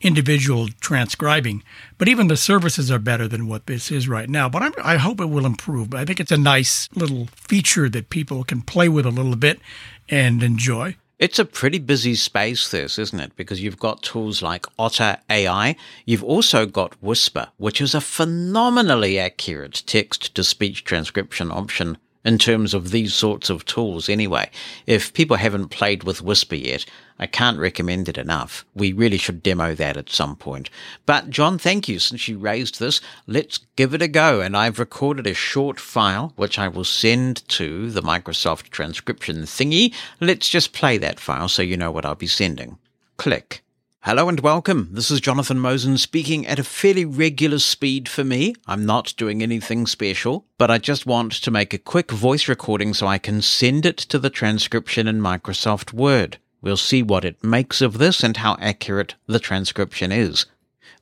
individual transcribing, but even the services are better than what this is right now. But I'm, i hope it will improve. But I think it's a nice little feature that people can play with a little bit and enjoy. It's a pretty busy space, this, isn't it? Because you've got tools like Otter AI. You've also got Whisper, which is a phenomenally accurate text to speech transcription option in terms of these sorts of tools anyway. If people haven't played with Whisper yet, I can't recommend it enough. We really should demo that at some point. But John, thank you. Since you raised this, let's give it a go. And I've recorded a short file, which I will send to the Microsoft transcription thingy. Let's just play that file so you know what I'll be sending. Click. Hello and welcome. This is Jonathan Mosen speaking at a fairly regular speed for me. I'm not doing anything special, but I just want to make a quick voice recording so I can send it to the transcription in Microsoft Word. We'll see what it makes of this and how accurate the transcription is.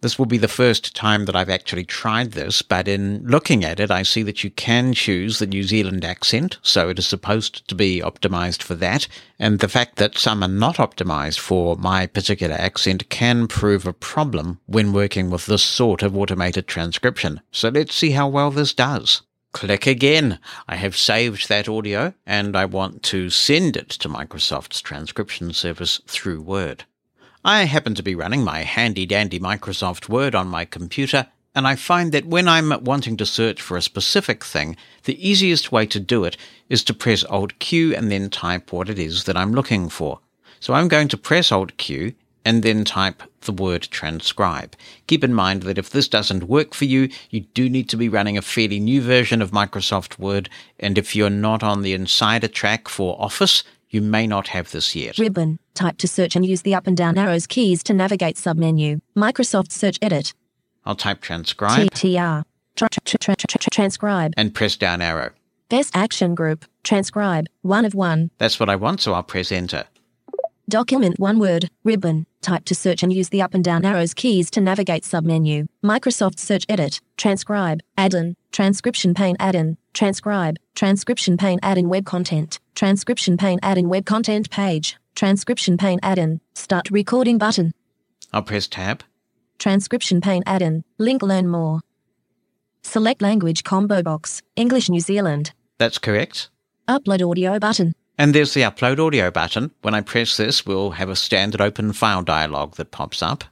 This will be the first time that I've actually tried this, but in looking at it, I see that you can choose the New Zealand accent, so it is supposed to be optimized for that. And the fact that some are not optimized for my particular accent can prove a problem when working with this sort of automated transcription. So let's see how well this does. Click again. I have saved that audio and I want to send it to Microsoft's transcription service through Word. I happen to be running my handy dandy Microsoft Word on my computer, and I find that when I'm wanting to search for a specific thing, the easiest way to do it is to press Alt Q and then type what it is that I'm looking for. So I'm going to press Alt Q and then type the word transcribe. Keep in mind that if this doesn't work for you, you do need to be running a fairly new version of Microsoft Word, and if you're not on the insider track for Office, you may not have this yet. Ribbon. Type to search and use the up and down arrows keys to navigate submenu. Microsoft Search Edit. I'll type transcribe. TTR. Tra- tra- tra- transcribe. And press down arrow. Best action group. Transcribe. One of one. That's what I want, so I'll press enter. Document one word. Ribbon. Type to search and use the up and down arrows keys to navigate submenu. Microsoft Search Edit. Transcribe. Add-in. Transcription pane add-in. Transcribe. Transcription pane add-in web content. Transcription pane add-in web content page. Transcription pane add-in. Start recording button. I'll press tab. Transcription pane add-in. Link learn more. Select language combo box. English New Zealand. That's correct. Upload audio button. And there's the upload audio button. When I press this, we'll have a standard open file dialog that pops up.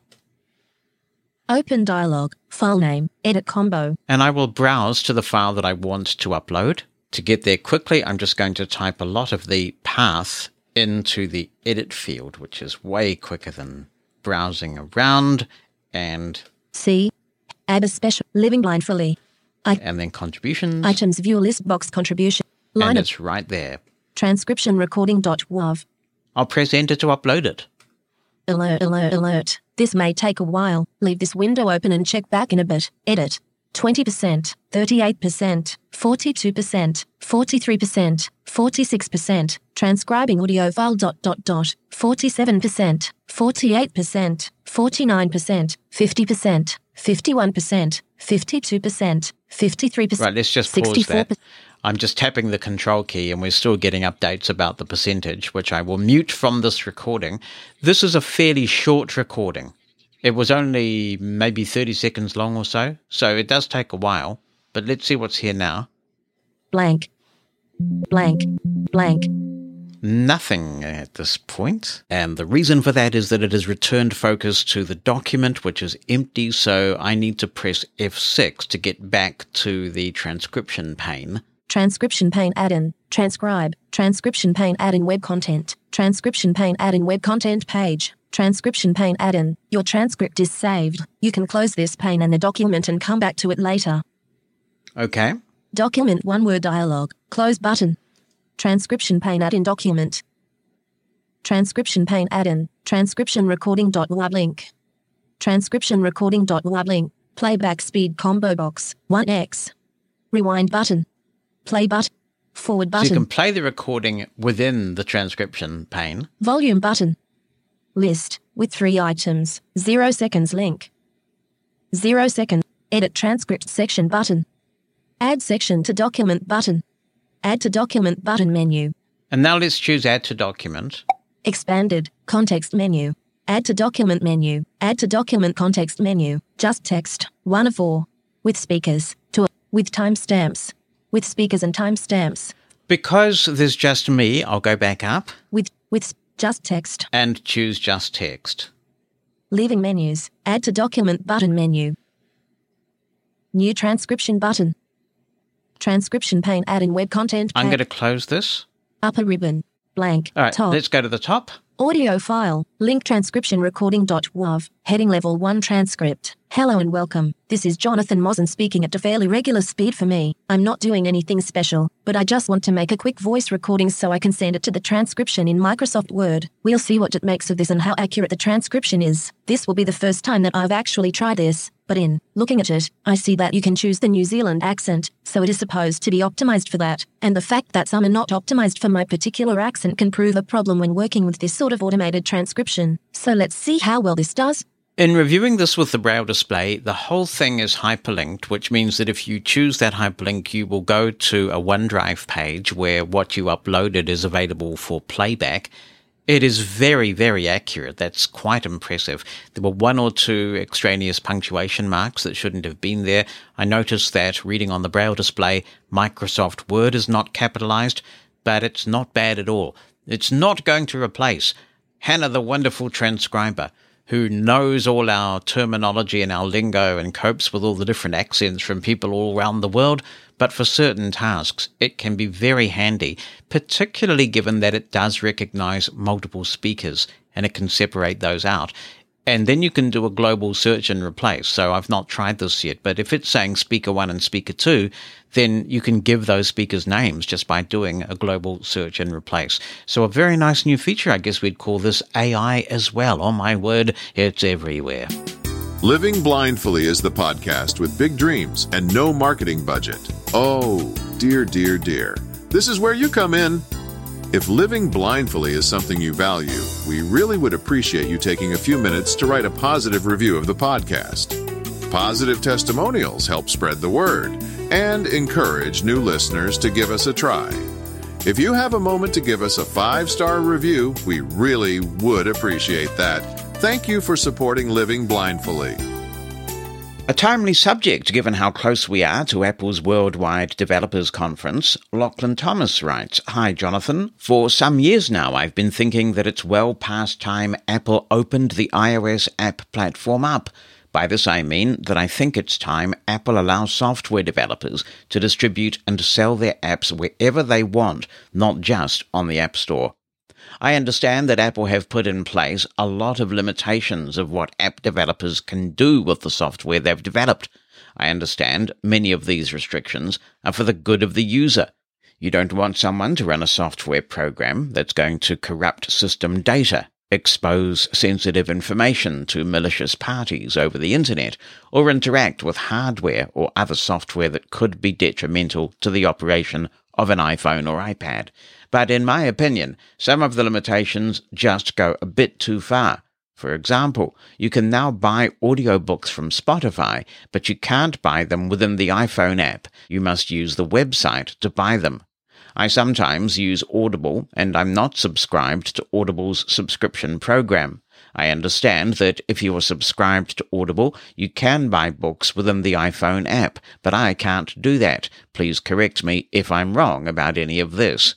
Open dialog, file name, edit combo. And I will browse to the file that I want to upload. To get there quickly, I'm just going to type a lot of the path into the edit field, which is way quicker than browsing around and C. Add a special living blindfully. I- and then contributions. Items view list box contribution. Line and it's right there. Transcription recording.wav. I'll press enter to upload it. Alert, alert, alert. This may take a while. Leave this window open and check back in a bit. Edit. 20%, 38%, 42%, 43%, 46%, transcribing audio file dot dot dot, 47%, 48%, 49%, 50%, 51%, 52%, 53%. Right, let's just pause 64%. that. I'm just tapping the control key and we're still getting updates about the percentage, which I will mute from this recording. This is a fairly short recording. It was only maybe 30 seconds long or so, so it does take a while, but let's see what's here now. blank, blank, blank. Nothing at this point. And the reason for that is that it has returned focus to the document, which is empty. So I need to press F6 to get back to the transcription pane. Transcription pane add-in, transcribe, transcription pane add-in web content, transcription pane add-in web content page, transcription pane add-in. Your transcript is saved. You can close this pane and the document and come back to it later. Okay. Document one word dialog. Close button. Transcription pane add-in document. Transcription pane add-in. Transcription recording dot web link. Transcription recording dot web link. Playback speed combo box 1x. Rewind button. Play button. Forward So you can play the recording within the transcription pane. Volume button. List with three items. Zero seconds link. Zero second. Edit transcript section button. Add section to document button. Add to document button menu. And now let's choose Add to Document. Expanded context menu. Add to document menu. Add to document context menu. Just text. One of four. With speakers. Two. With timestamps. With speakers and timestamps. Because there's just me, I'll go back up With with just text. and choose Just Text. Leaving menus. Add to document button menu. New transcription button. Transcription pane add in web content. I'm going to close this. Upper ribbon. Blank. All right, top. let's go to the top. Audio file. Link transcription recording. WAV. Heading level 1 transcript. Hello and welcome. This is Jonathan Mosen speaking at a fairly regular speed for me. I'm not doing anything special, but I just want to make a quick voice recording so I can send it to the transcription in Microsoft Word. We'll see what it makes of this and how accurate the transcription is. This will be the first time that I've actually tried this, but in looking at it, I see that you can choose the New Zealand accent, so it is supposed to be optimized for that. And the fact that some are not optimized for my particular accent can prove a problem when working with this sort of automated transcription. So let's see how well this does. In reviewing this with the Braille display, the whole thing is hyperlinked, which means that if you choose that hyperlink, you will go to a OneDrive page where what you uploaded is available for playback. It is very, very accurate. That's quite impressive. There were one or two extraneous punctuation marks that shouldn't have been there. I noticed that reading on the Braille display, Microsoft Word is not capitalized, but it's not bad at all. It's not going to replace Hannah, the wonderful transcriber, who knows all our terminology and our lingo and copes with all the different accents from people all around the world. But for certain tasks, it can be very handy, particularly given that it does recognize multiple speakers and it can separate those out. And then you can do a global search and replace. So I've not tried this yet, but if it's saying speaker one and speaker two, then you can give those speakers names just by doing a global search and replace. So a very nice new feature. I guess we'd call this AI as well. Oh my word, it's everywhere. Living Blindfully is the podcast with big dreams and no marketing budget. Oh, dear, dear, dear. This is where you come in. If living blindfully is something you value, we really would appreciate you taking a few minutes to write a positive review of the podcast. Positive testimonials help spread the word and encourage new listeners to give us a try. If you have a moment to give us a five star review, we really would appreciate that. Thank you for supporting Living Blindfully. A timely subject given how close we are to Apple's Worldwide Developers Conference, Lachlan Thomas writes Hi, Jonathan. For some years now, I've been thinking that it's well past time Apple opened the iOS app platform up. By this I mean that I think it's time Apple allows software developers to distribute and sell their apps wherever they want, not just on the App Store. I understand that Apple have put in place a lot of limitations of what app developers can do with the software they've developed. I understand many of these restrictions are for the good of the user. You don't want someone to run a software program that's going to corrupt system data, expose sensitive information to malicious parties over the internet, or interact with hardware or other software that could be detrimental to the operation of an iPhone or iPad. But in my opinion, some of the limitations just go a bit too far. For example, you can now buy audiobooks from Spotify, but you can't buy them within the iPhone app. You must use the website to buy them. I sometimes use Audible, and I'm not subscribed to Audible's subscription program. I understand that if you are subscribed to Audible, you can buy books within the iPhone app, but I can't do that. Please correct me if I'm wrong about any of this.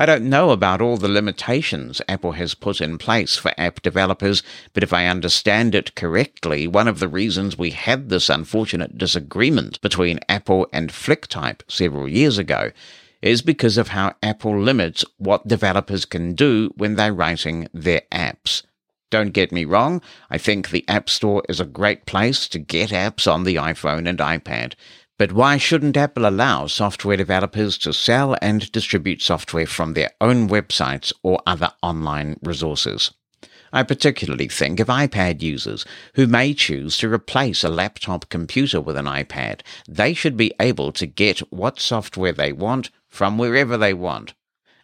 I don't know about all the limitations Apple has put in place for app developers, but if I understand it correctly, one of the reasons we had this unfortunate disagreement between Apple and FlickType several years ago is because of how Apple limits what developers can do when they're writing their apps. Don't get me wrong, I think the App Store is a great place to get apps on the iPhone and iPad. But why shouldn't Apple allow software developers to sell and distribute software from their own websites or other online resources? I particularly think of iPad users who may choose to replace a laptop computer with an iPad. They should be able to get what software they want from wherever they want.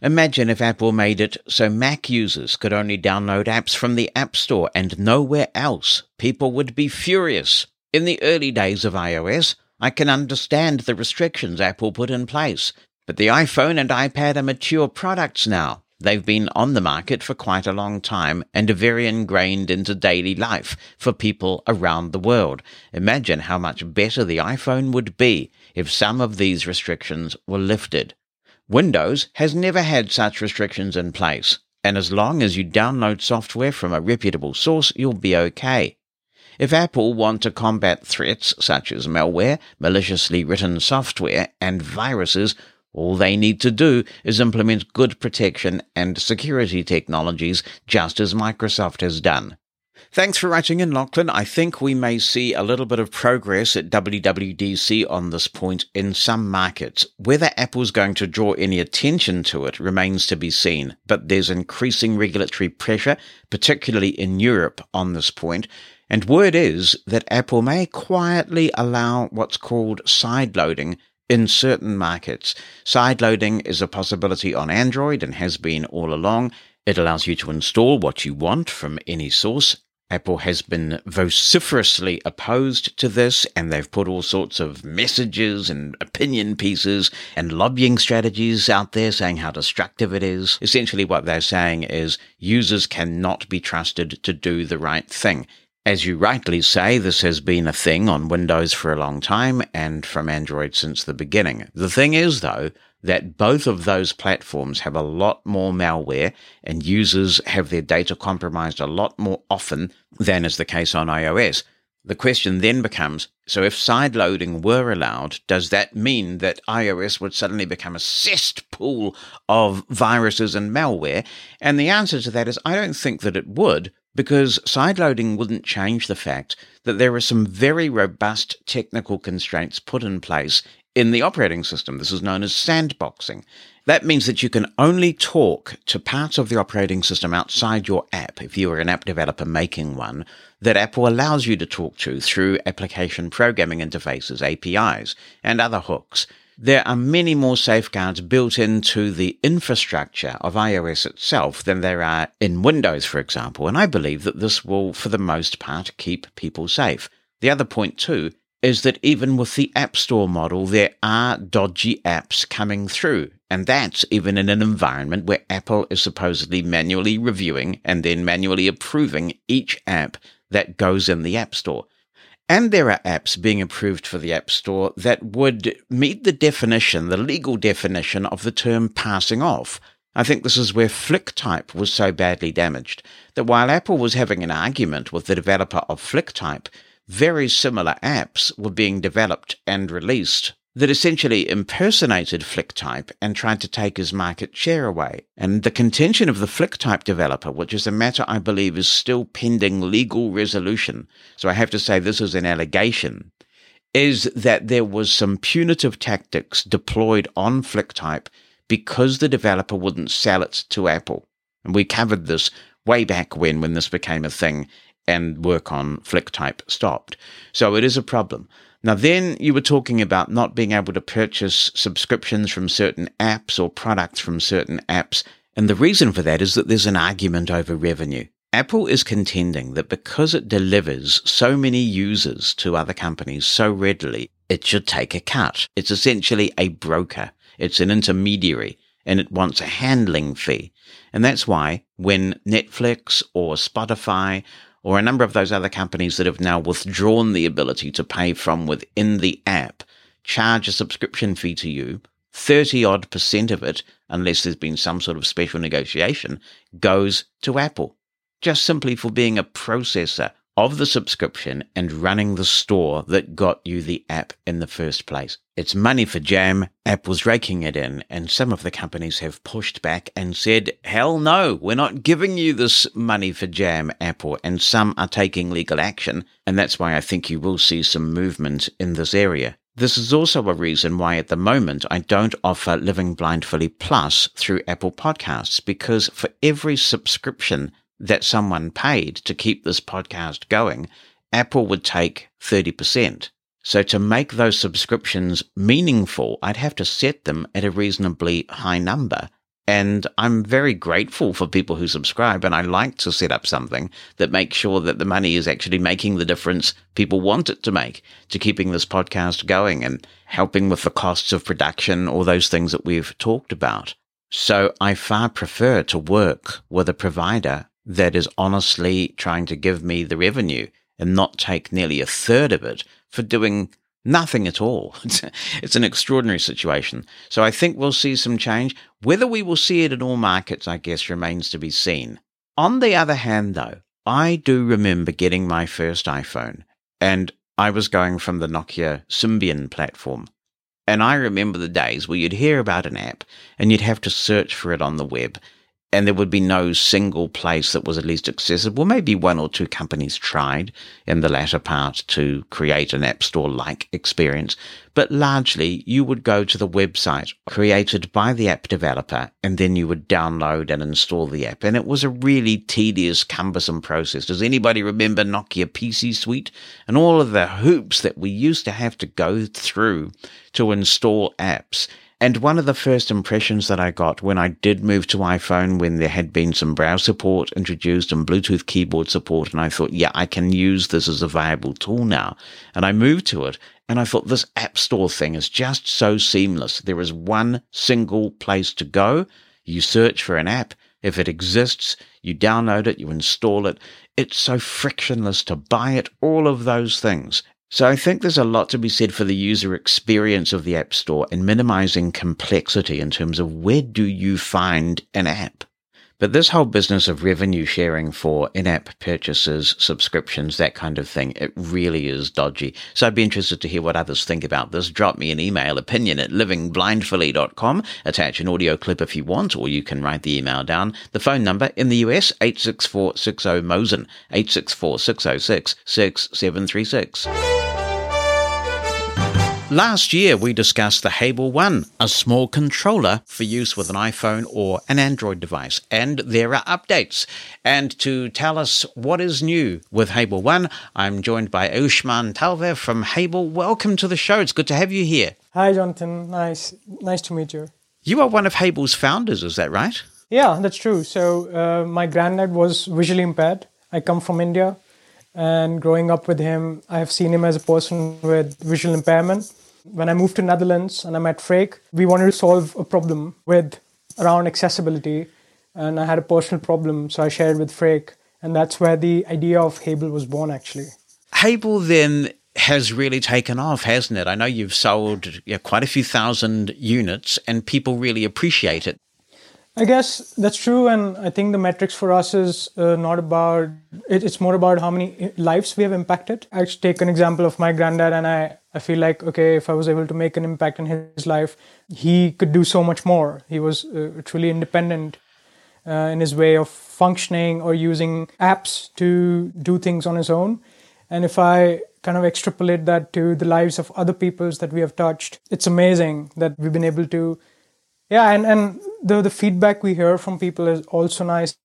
Imagine if Apple made it so Mac users could only download apps from the App Store and nowhere else. People would be furious. In the early days of iOS, I can understand the restrictions Apple put in place, but the iPhone and iPad are mature products now. They've been on the market for quite a long time and are very ingrained into daily life for people around the world. Imagine how much better the iPhone would be if some of these restrictions were lifted. Windows has never had such restrictions in place, and as long as you download software from a reputable source, you'll be okay. If Apple want to combat threats such as malware, maliciously written software, and viruses, all they need to do is implement good protection and security technologies just as Microsoft has done. Thanks for writing in, Lachlan. I think we may see a little bit of progress at WWDC on this point in some markets. Whether Apple's going to draw any attention to it remains to be seen, but there's increasing regulatory pressure, particularly in Europe, on this point. And word is that Apple may quietly allow what's called sideloading in certain markets. Sideloading is a possibility on Android and has been all along. It allows you to install what you want from any source Apple has been vociferously opposed to this, and they've put all sorts of messages and opinion pieces and lobbying strategies out there saying how destructive it is. Essentially, what they're saying is users cannot be trusted to do the right thing. As you rightly say, this has been a thing on Windows for a long time and from Android since the beginning. The thing is, though, that both of those platforms have a lot more malware and users have their data compromised a lot more often than is the case on iOS. The question then becomes so if sideloading were allowed, does that mean that iOS would suddenly become a cesspool of viruses and malware? And the answer to that is I don't think that it would, because sideloading wouldn't change the fact that there are some very robust technical constraints put in place in the operating system. This is known as sandboxing. That means that you can only talk to parts of the operating system outside your app, if you are an app developer making one, that Apple allows you to talk to through application programming interfaces, APIs, and other hooks. There are many more safeguards built into the infrastructure of iOS itself than there are in Windows, for example, and I believe that this will, for the most part, keep people safe. The other point, too, is that even with the App Store model, there are dodgy apps coming through. And that's even in an environment where Apple is supposedly manually reviewing and then manually approving each app that goes in the App Store. And there are apps being approved for the App Store that would meet the definition, the legal definition of the term passing off. I think this is where FlickType was so badly damaged that while Apple was having an argument with the developer of FlickType, very similar apps were being developed and released that essentially impersonated FlickType and tried to take his market share away. And the contention of the FlickType developer, which is a matter I believe is still pending legal resolution, so I have to say this is an allegation, is that there was some punitive tactics deployed on FlickType because the developer wouldn't sell it to Apple. And we covered this way back when, when this became a thing and work on FlickType stopped. So it is a problem. Now, then you were talking about not being able to purchase subscriptions from certain apps or products from certain apps. And the reason for that is that there's an argument over revenue. Apple is contending that because it delivers so many users to other companies so readily, it should take a cut. It's essentially a broker. It's an intermediary and it wants a handling fee. And that's why when Netflix or Spotify or a number of those other companies that have now withdrawn the ability to pay from within the app charge a subscription fee to you, 30 odd percent of it, unless there's been some sort of special negotiation, goes to Apple. Just simply for being a processor of the subscription and running the store that got you the app in the first place. It's money for jam. Apple's raking it in, and some of the companies have pushed back and said, hell no, we're not giving you this money for jam, Apple. And some are taking legal action. And that's why I think you will see some movement in this area. This is also a reason why at the moment I don't offer Living Blindfully Plus through Apple Podcasts because for every subscription that someone paid to keep this podcast going, Apple would take 30%. So to make those subscriptions meaningful, I'd have to set them at a reasonably high number. And I'm very grateful for people who subscribe, and I like to set up something that makes sure that the money is actually making the difference people want it to make to keeping this podcast going and helping with the costs of production, all those things that we've talked about. So I far prefer to work with a provider that is honestly trying to give me the revenue and not take nearly a third of it for doing nothing at all. It's, it's an extraordinary situation. So I think we'll see some change. Whether we will see it in all markets, I guess, remains to be seen. On the other hand, though, I do remember getting my first iPhone and I was going from the Nokia Symbian platform. And I remember the days where you'd hear about an app and you'd have to search for it on the web and there would be no single place that was at least accessible. Maybe one or two companies tried in the latter part to create an app store like experience, but largely you would go to the website created by the app developer and then you would download and install the app. And it was a really tedious, cumbersome process. Does anybody remember Nokia PC Suite and all of the hoops that we used to have to go through to install apps? And one of the first impressions that I got when I did move to iPhone, when there had been some Braille support introduced and Bluetooth keyboard support, and I thought, yeah, I can use this as a viable tool now. And I moved to it, and I thought this App Store thing is just so seamless. There is one single place to go. You search for an app. If it exists, you download it, you install it. It's so frictionless to buy it, all of those things. So I think there's a lot to be said for the user experience of the App Store and minimizing complexity in terms of where do you find an app? But this whole business of revenue sharing for in-app purchases, subscriptions, that kind of thing, it really is dodgy. So I'd be interested to hear what others think about this. Drop me an email, opinion at livingblindfully.com. Attach an audio clip if you want, or you can write the email down. The phone number in the US, 864-60-MOSEN, 864-606-6736. Last year, we discussed the Hable One, a small controller for use with an iPhone or an Android device. And there are updates. And to tell us what is new with Hable One, I'm joined by Ushman Talver from Hable. Welcome to the show. It's good to have you here. Hi, Jonathan. Nice, nice to meet you. You are one of Hable's founders, is that right? Yeah, that's true. So, uh, my granddad was visually impaired. I come from India and growing up with him, I have seen him as a person with visual impairment. When I moved to Netherlands and I met Freek, we wanted to solve a problem with around accessibility, and I had a personal problem, so I shared with Freek, and that's where the idea of Hable was born. Actually, Hable then has really taken off, hasn't it? I know you've sold yeah, quite a few thousand units, and people really appreciate it. I guess that's true, and I think the metrics for us is uh, not about it, it's more about how many lives we have impacted. I take an example of my granddad, and I I feel like okay, if I was able to make an impact in his life, he could do so much more. He was uh, truly independent uh, in his way of functioning or using apps to do things on his own. And if I kind of extrapolate that to the lives of other peoples that we have touched, it's amazing that we've been able to yeah and and the the feedback we hear from people is also nice.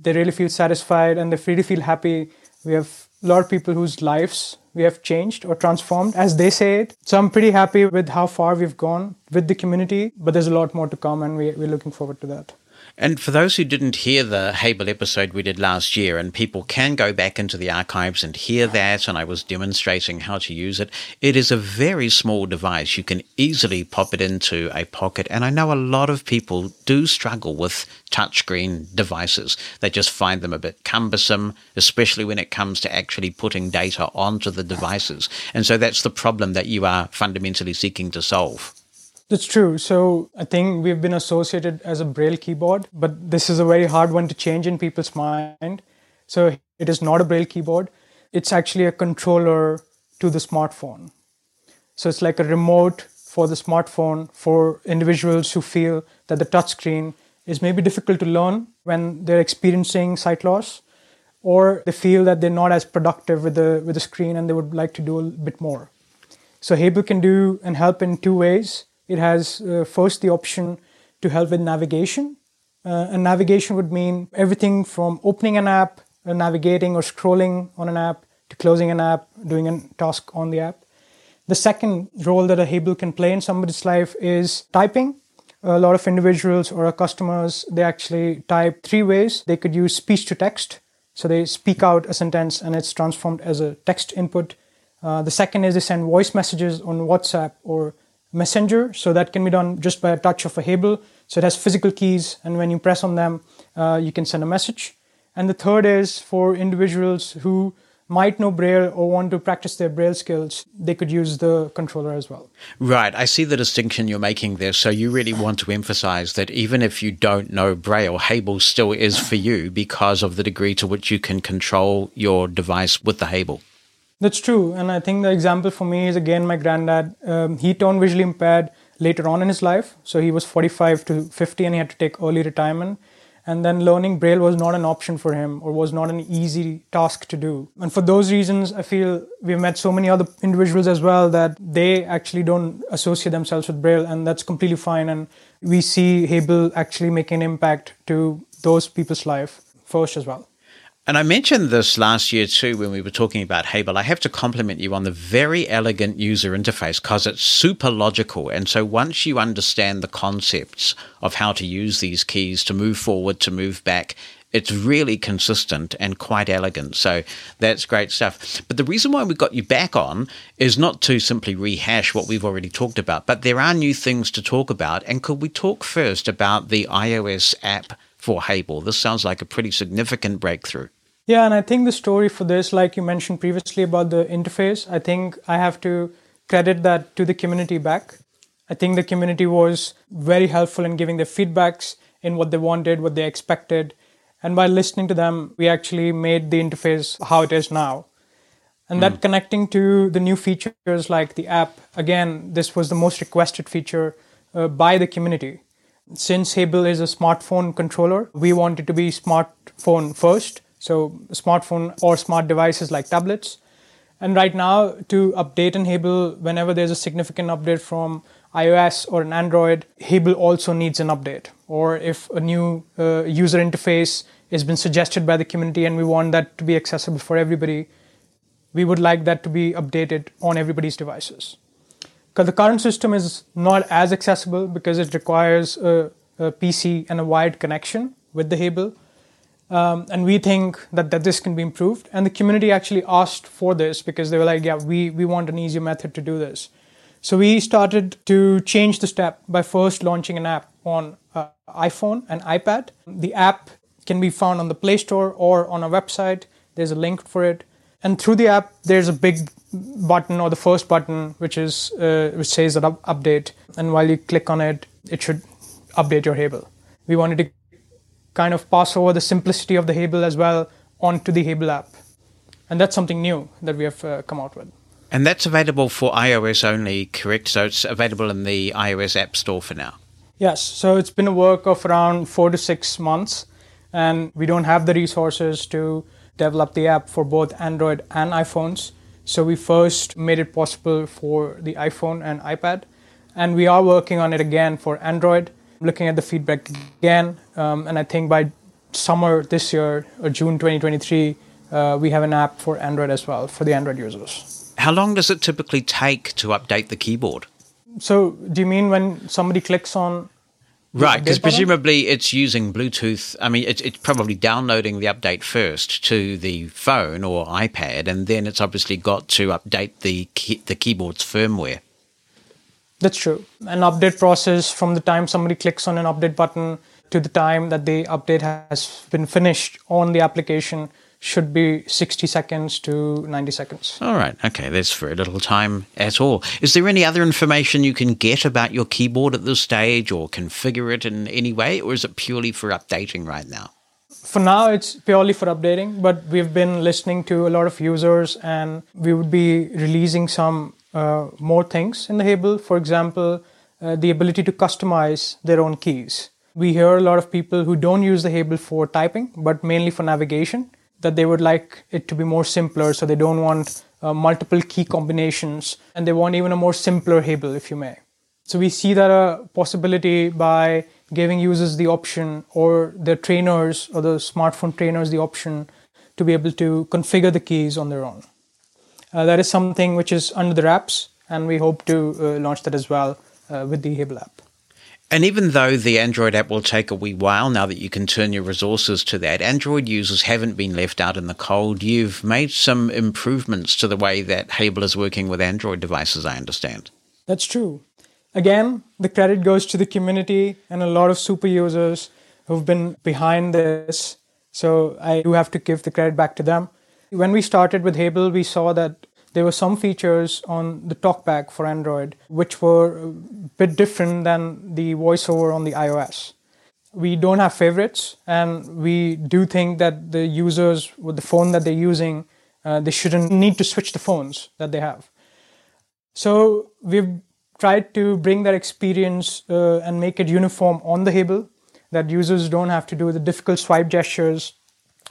They really feel satisfied and they really feel happy. We have a lot of people whose lives we have changed or transformed as they say it. So i'm pretty happy with how far we've gone with the community but there's a lot more to come and we, we're looking forward to that And for those who didn't hear the Hable episode we did last year, and people can go back into the archives and hear that, and I was demonstrating how to use it, it is a very small device. You can easily pop it into a pocket. And I know a lot of people do struggle with touchscreen devices. They just find them a bit cumbersome, especially when it comes to actually putting data onto the devices. And so that's the problem that you are fundamentally seeking to solve. That's true. So I think we've been associated as a Braille keyboard, but this is a very hard one to change in people's mind. So it is not a Braille keyboard. It's actually a controller to the smartphone. So it's like a remote for the smartphone for individuals who feel that the touchscreen is maybe difficult to learn when they're experiencing sight loss or they feel that they're not as productive with the with the screen and they would like to do a bit more. So Hable can do and help in two ways. It has uh, first the option to help with navigation. Uh, and navigation would mean everything from opening an app, uh, navigating or scrolling on an app, to closing an app, doing a task on the app. The second role that a Hable can play in somebody's life is typing. A lot of individuals or our customers, they actually type three ways. They could use speech to text. So they speak out a sentence and it's transformed as a text input. Uh, the second is they send voice messages on WhatsApp or Messenger. So that can be done just by a touch of a Hable. So it has physical keys, and when you press on them, uh, you can send a message. And the third is for individuals who might know Braille or want to practice their Braille skills, they could use the controller as well. Right. I see the distinction you're making there. So you really want to emphasize that even if you don't know Braille, Hable still is for you because of the degree to which you can control your device with the Hable. That's true. And I think the example for me is again my granddad. Um, he turned visually impaired later on in his life. So he was 45 to 50 and he had to take early retirement. And then learning Braille was not an option for him or was not an easy task to do. And for those reasons, I feel we've met so many other individuals as well that they actually don't associate themselves with Braille, and that's completely fine. And we see Hable actually making an impact to those people's life first as well. And I mentioned this last year too when we were talking about Hable. I have to compliment you on the very elegant user interface because it's super logical. And so once you understand the concepts of how to use these keys to move forward, to move back, it's really consistent and quite elegant. So that's great stuff. But the reason why we got you back on is not to simply rehash what we've already talked about, but there are new things to talk about. And could we talk first about the iOS app for Hable? This sounds like a pretty significant breakthrough. Yeah, and I think the story for this, like you mentioned previously about the interface, I think I have to credit that to the community back. I think the community was very helpful in giving their feedbacks in what they wanted, what they expected. And by listening to them, we actually made the interface how it is now. And that mm. connecting to the new features like the app, again, this was the most requested feature uh, by the community. Since Hable is a smartphone controller, we wanted to be smartphone first so smartphone or smart devices like tablets. And right now, to update Hable, whenever there's a significant update from iOS or an Android, Hable also needs an update. Or if a new uh, user interface has been suggested by the community and we want that to be accessible for everybody, we would like that to be updated on everybody's devices. Because the current system is not as accessible because it requires a, a PC and a wired connection with the Hable um, and we think that, that this can be improved. And the community actually asked for this because they were like, yeah, we, we want an easier method to do this. So we started to change the step by first launching an app on uh, iPhone and iPad. The app can be found on the Play Store or on our website. There's a link for it. And through the app, there's a big button or the first button which is uh, which says that up- update. And while you click on it, it should update your Hable. We wanted to kind of pass over the simplicity of the Hable as well onto the Hable app. And that's something new that we have uh, come out with. And that's available for iOS only, correct? So it's available in the iOS App Store for now? Yes. So it's been a work of around four to six months, and we don't have the resources to develop the app for both Android and iPhones. So we first made it possible for the iPhone and iPad, and we are working on it again for Android looking at the feedback again, um, and I think by summer this year or June 2023, uh, we have an app for Android as well for the Android users. How long does it typically take to update the keyboard? So, do you mean when somebody clicks on Right, because presumably it's using Bluetooth. I mean, it's, it's probably downloading the update first to the phone or iPad, and then it's obviously got to update the key, the keyboard's firmware. That's true. An update process from the time somebody clicks on an update button to the time that the update has been finished on the application should be 60 seconds to 90 seconds. All right, okay, that's very little time at all. Is there any other information you can get about your keyboard at this stage or configure it in any way, or is it purely for updating right now? For now, it's purely for updating, but we've been listening to a lot of users and we would be releasing some uh, more things in the Hable. For example, uh, the ability to customize their own keys. We hear a lot of people who don't use the Hable for typing, but mainly for navigation, that they would like it to be more simpler, so they don't want uh, multiple key combinations and they want even a more simpler Hable, if you may. So we see that a possibility by giving users the option or their trainers or the smartphone trainers the option to be able to configure the keys on their own. Uh, that is something which is under the wraps, and we hope to uh, launch that as well uh, with the Hable app. And even though the Android app will take a wee while now that you can turn your resources to that, Android users haven't been left out in the cold. You've made some improvements to the way that Hable is working with Android devices, I understand. That's true. Again, the credit goes to the community and a lot of super users who've been behind this. So I do have to give the credit back to them. When we started with Hable, we saw that there were some features on the TalkBack for Android which were a bit different than the voiceover on the iOS. We don't have favorites, and we do think that the users with the phone that they're using, uh, they shouldn't need to switch the phones that they have. So we've tried to bring that experience uh, and make it uniform on the Hable, that users don't have to do the difficult swipe gestures,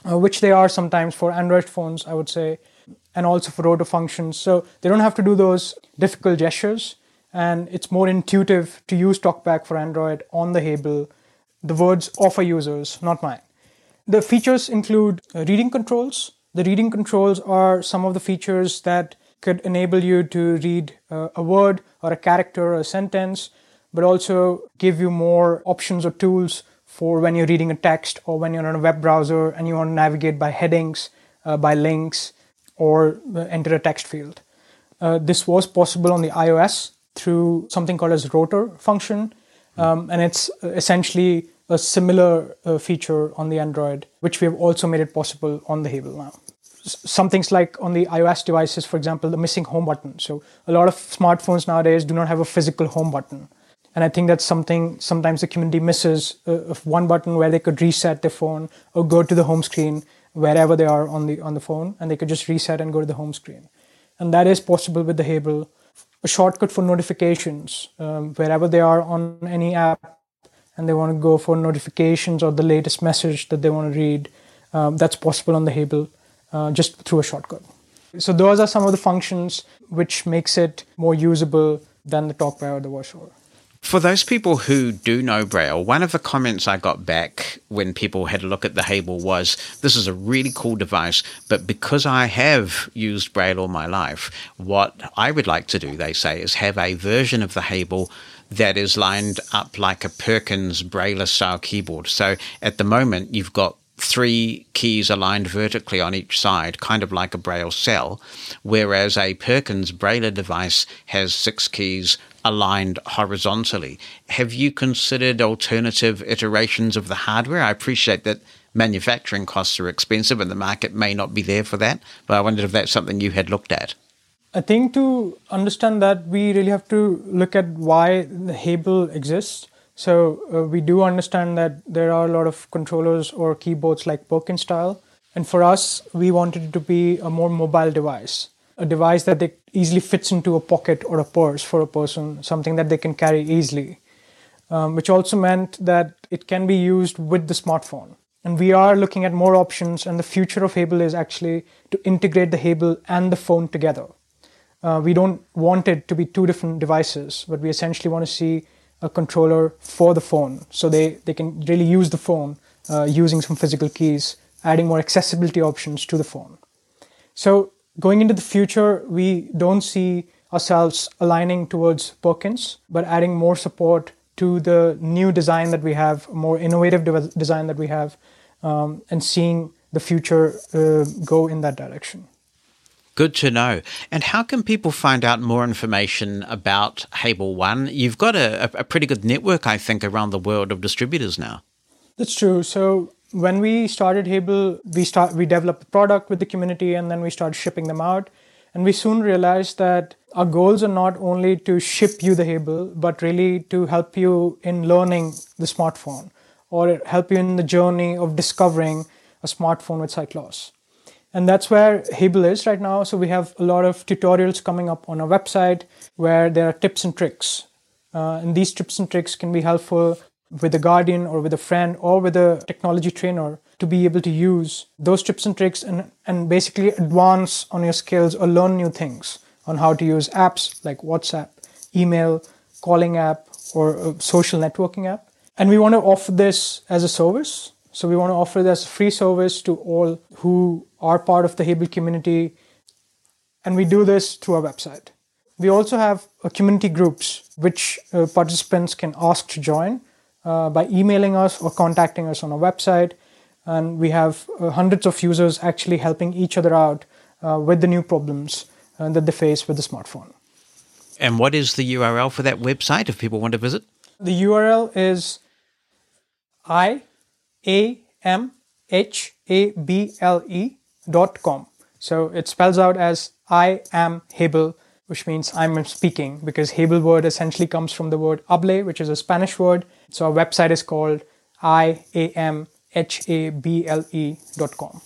uh, which they are sometimes for Android phones, I would say, and also for rotor functions. So they don't have to do those difficult gestures, and it's more intuitive to use TalkBack for Android on the Hable. The words offer users, not mine. The features include uh, reading controls. The reading controls are some of the features that could enable you to read uh, a word or a character or a sentence, but also give you more options or tools for when you're reading a text or when you're on a web browser and you want to navigate by headings, uh, by links, or uh, enter a text field. Uh, this was possible on the iOS through something called as rotor function, um, and it's essentially a similar uh, feature on the Android, which we have also made it possible on the Hable now some things like on the iOS devices, for example, the missing home button. So a lot of smartphones nowadays do not have a physical home button. And I think that's something sometimes the community misses uh, of one button where they could reset their phone or go to the home screen wherever they are on the on the phone, and they could just reset and go to the home screen. And that is possible with the Hable. A shortcut for notifications um, wherever they are on any app, and they want to go for notifications or the latest message that they want to read. Um, that's possible on the Hable uh, just through a shortcut. So those are some of the functions which makes it more usable than the TalkBack or the VoiceOver. For those people who do know Braille, one of the comments I got back when people had a look at the Hable was, This is a really cool device, but because I have used Braille all my life, what I would like to do, they say, is have a version of the Hable that is lined up like a Perkins Braille style keyboard. So at the moment, you've got three keys aligned vertically on each side, kind of like a Braille cell, whereas a Perkins Braille device has six keys aligned horizontally. Have you considered alternative iterations of the hardware? I appreciate that manufacturing costs are expensive and the market may not be there for that, but I wondered if that's something you had looked at. I think to understand that, we really have to look at why the Hable exists so uh, we do understand that there are a lot of controllers or keyboards like Perkins style. And for us, we wanted it to be a more mobile device, a device that they easily fits into a pocket or a purse for a person, something that they can carry easily. Um, which also meant that it can be used with the smartphone. And we are looking at more options, and the future of Hable is actually to integrate the Hable and the phone together. Uh, we don't want it to be two different devices, but we essentially want to see a controller for the phone so they, they can really use the phone uh, using some physical keys, adding more accessibility options to the phone. So, going into the future, we don't see ourselves aligning towards Perkins, but adding more support to the new design that we have, more innovative de- design that we have, um, and seeing the future uh, go in that direction. Good to know. And how can people find out more information about Hable One? You've got a, a pretty good network, I think, around the world of distributors now. That's true. So when we started Hable, we start we developed the product with the community, and then we started shipping them out. And we soon realized that our goals are not only to ship you the Hable, but really to help you in learning the smartphone or help you in the journey of discovering a smartphone with Cyclos and that's where Hable is right now. So we have a lot of tutorials coming up on our website where there are tips and tricks. Uh, and these tips and tricks can be helpful with a guardian or with a friend or with a technology trainer to be able to use those tips and tricks and, and basically advance on your skills or learn new things on how to use apps like WhatsApp, email, calling app, or social networking app. And we want to offer this as a service. So we want to offer this free service to all who are part of the Hable community, and we do this through our website. We also have community groups which uh, participants can ask to join uh, by emailing us or contacting us on our website. And we have uh, hundreds of users actually helping each other out uh, with the new problems uh, that they face with the smartphone. And what is the URL for that website if people want to visit? The URL is I A M H A B L E dot com. So it spells out as I am Hable, which means I'm speaking because Hable word essentially comes from the word hable, which is a Spanish word. So our website is called I A M H A B L E dot com.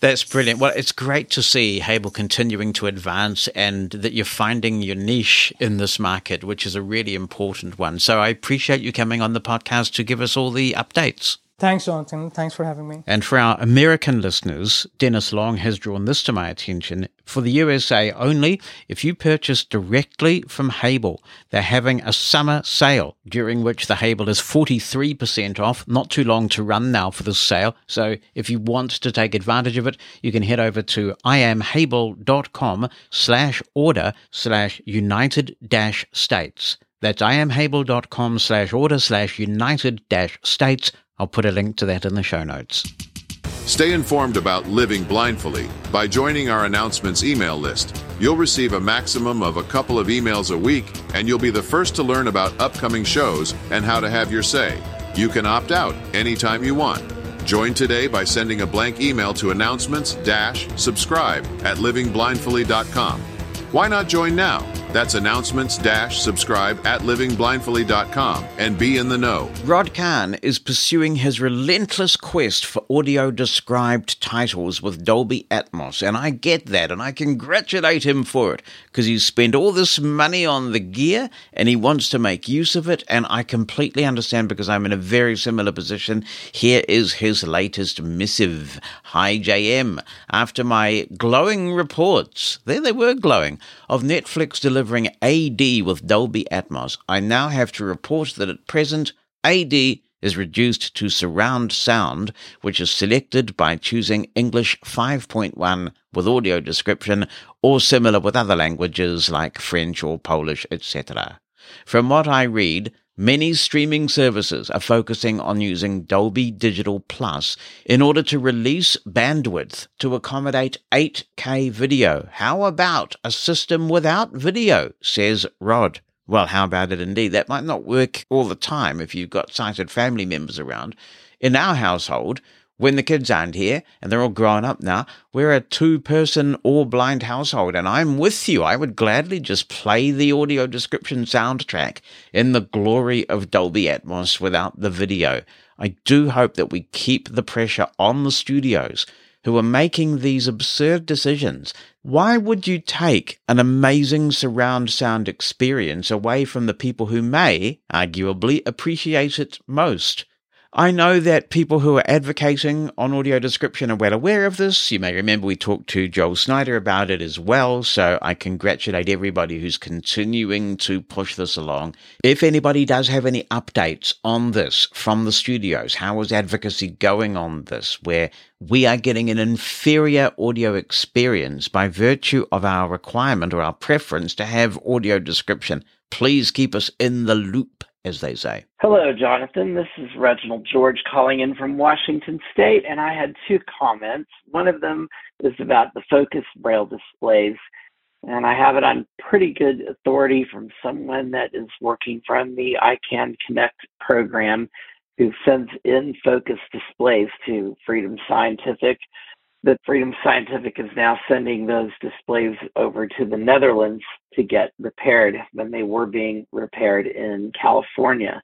That's brilliant. Well, it's great to see Hable continuing to advance and that you're finding your niche in this market, which is a really important one. So I appreciate you coming on the podcast to give us all the updates. Thanks, Jonathan. Thanks for having me. And for our American listeners, Dennis Long has drawn this to my attention. For the USA only, if you purchase directly from Hable, they're having a summer sale during which the Hable is 43% off. Not too long to run now for this sale. So if you want to take advantage of it, you can head over to iamhable.com slash order slash united dash states. That's iamhable.com slash order slash united dash states I'll put a link to that in the show notes. Stay informed about living blindfully by joining our announcements email list. You'll receive a maximum of a couple of emails a week, and you'll be the first to learn about upcoming shows and how to have your say. You can opt out anytime you want. Join today by sending a blank email to announcements subscribe at livingblindfully.com. Why not join now? That's announcements dash subscribe at livingblindfully.com and be in the know. Rod Kahn is pursuing his relentless quest for audio described titles with Dolby Atmos, and I get that, and I congratulate him for it because he's spent all this money on the gear and he wants to make use of it, and I completely understand because I'm in a very similar position. Here is his latest missive. Hi, JM. After my glowing reports, there they were glowing, of Netflix delivering AD with Dolby Atmos, I now have to report that at present AD is reduced to surround sound, which is selected by choosing English 5.1 with audio description or similar with other languages like French or Polish, etc. From what I read, Many streaming services are focusing on using Dolby Digital Plus in order to release bandwidth to accommodate 8K video. How about a system without video? says Rod. Well, how about it indeed? That might not work all the time if you've got sighted family members around. In our household, when the kids aren't here and they're all grown up now, we're a two person all blind household. And I'm with you. I would gladly just play the audio description soundtrack in the glory of Dolby Atmos without the video. I do hope that we keep the pressure on the studios who are making these absurd decisions. Why would you take an amazing surround sound experience away from the people who may, arguably, appreciate it most? I know that people who are advocating on audio description are well aware of this. You may remember we talked to Joel Snyder about it as well. So I congratulate everybody who's continuing to push this along. If anybody does have any updates on this from the studios, how is advocacy going on this, where we are getting an inferior audio experience by virtue of our requirement or our preference to have audio description? Please keep us in the loop as they say. Hello, Jonathan. This is Reginald George calling in from Washington State, and I had two comments. One of them is about the Focus Braille displays, and I have it on pretty good authority from someone that is working from the ICANN Connect program who sends in Focus displays to Freedom Scientific that Freedom Scientific is now sending those displays over to the Netherlands to get repaired when they were being repaired in California.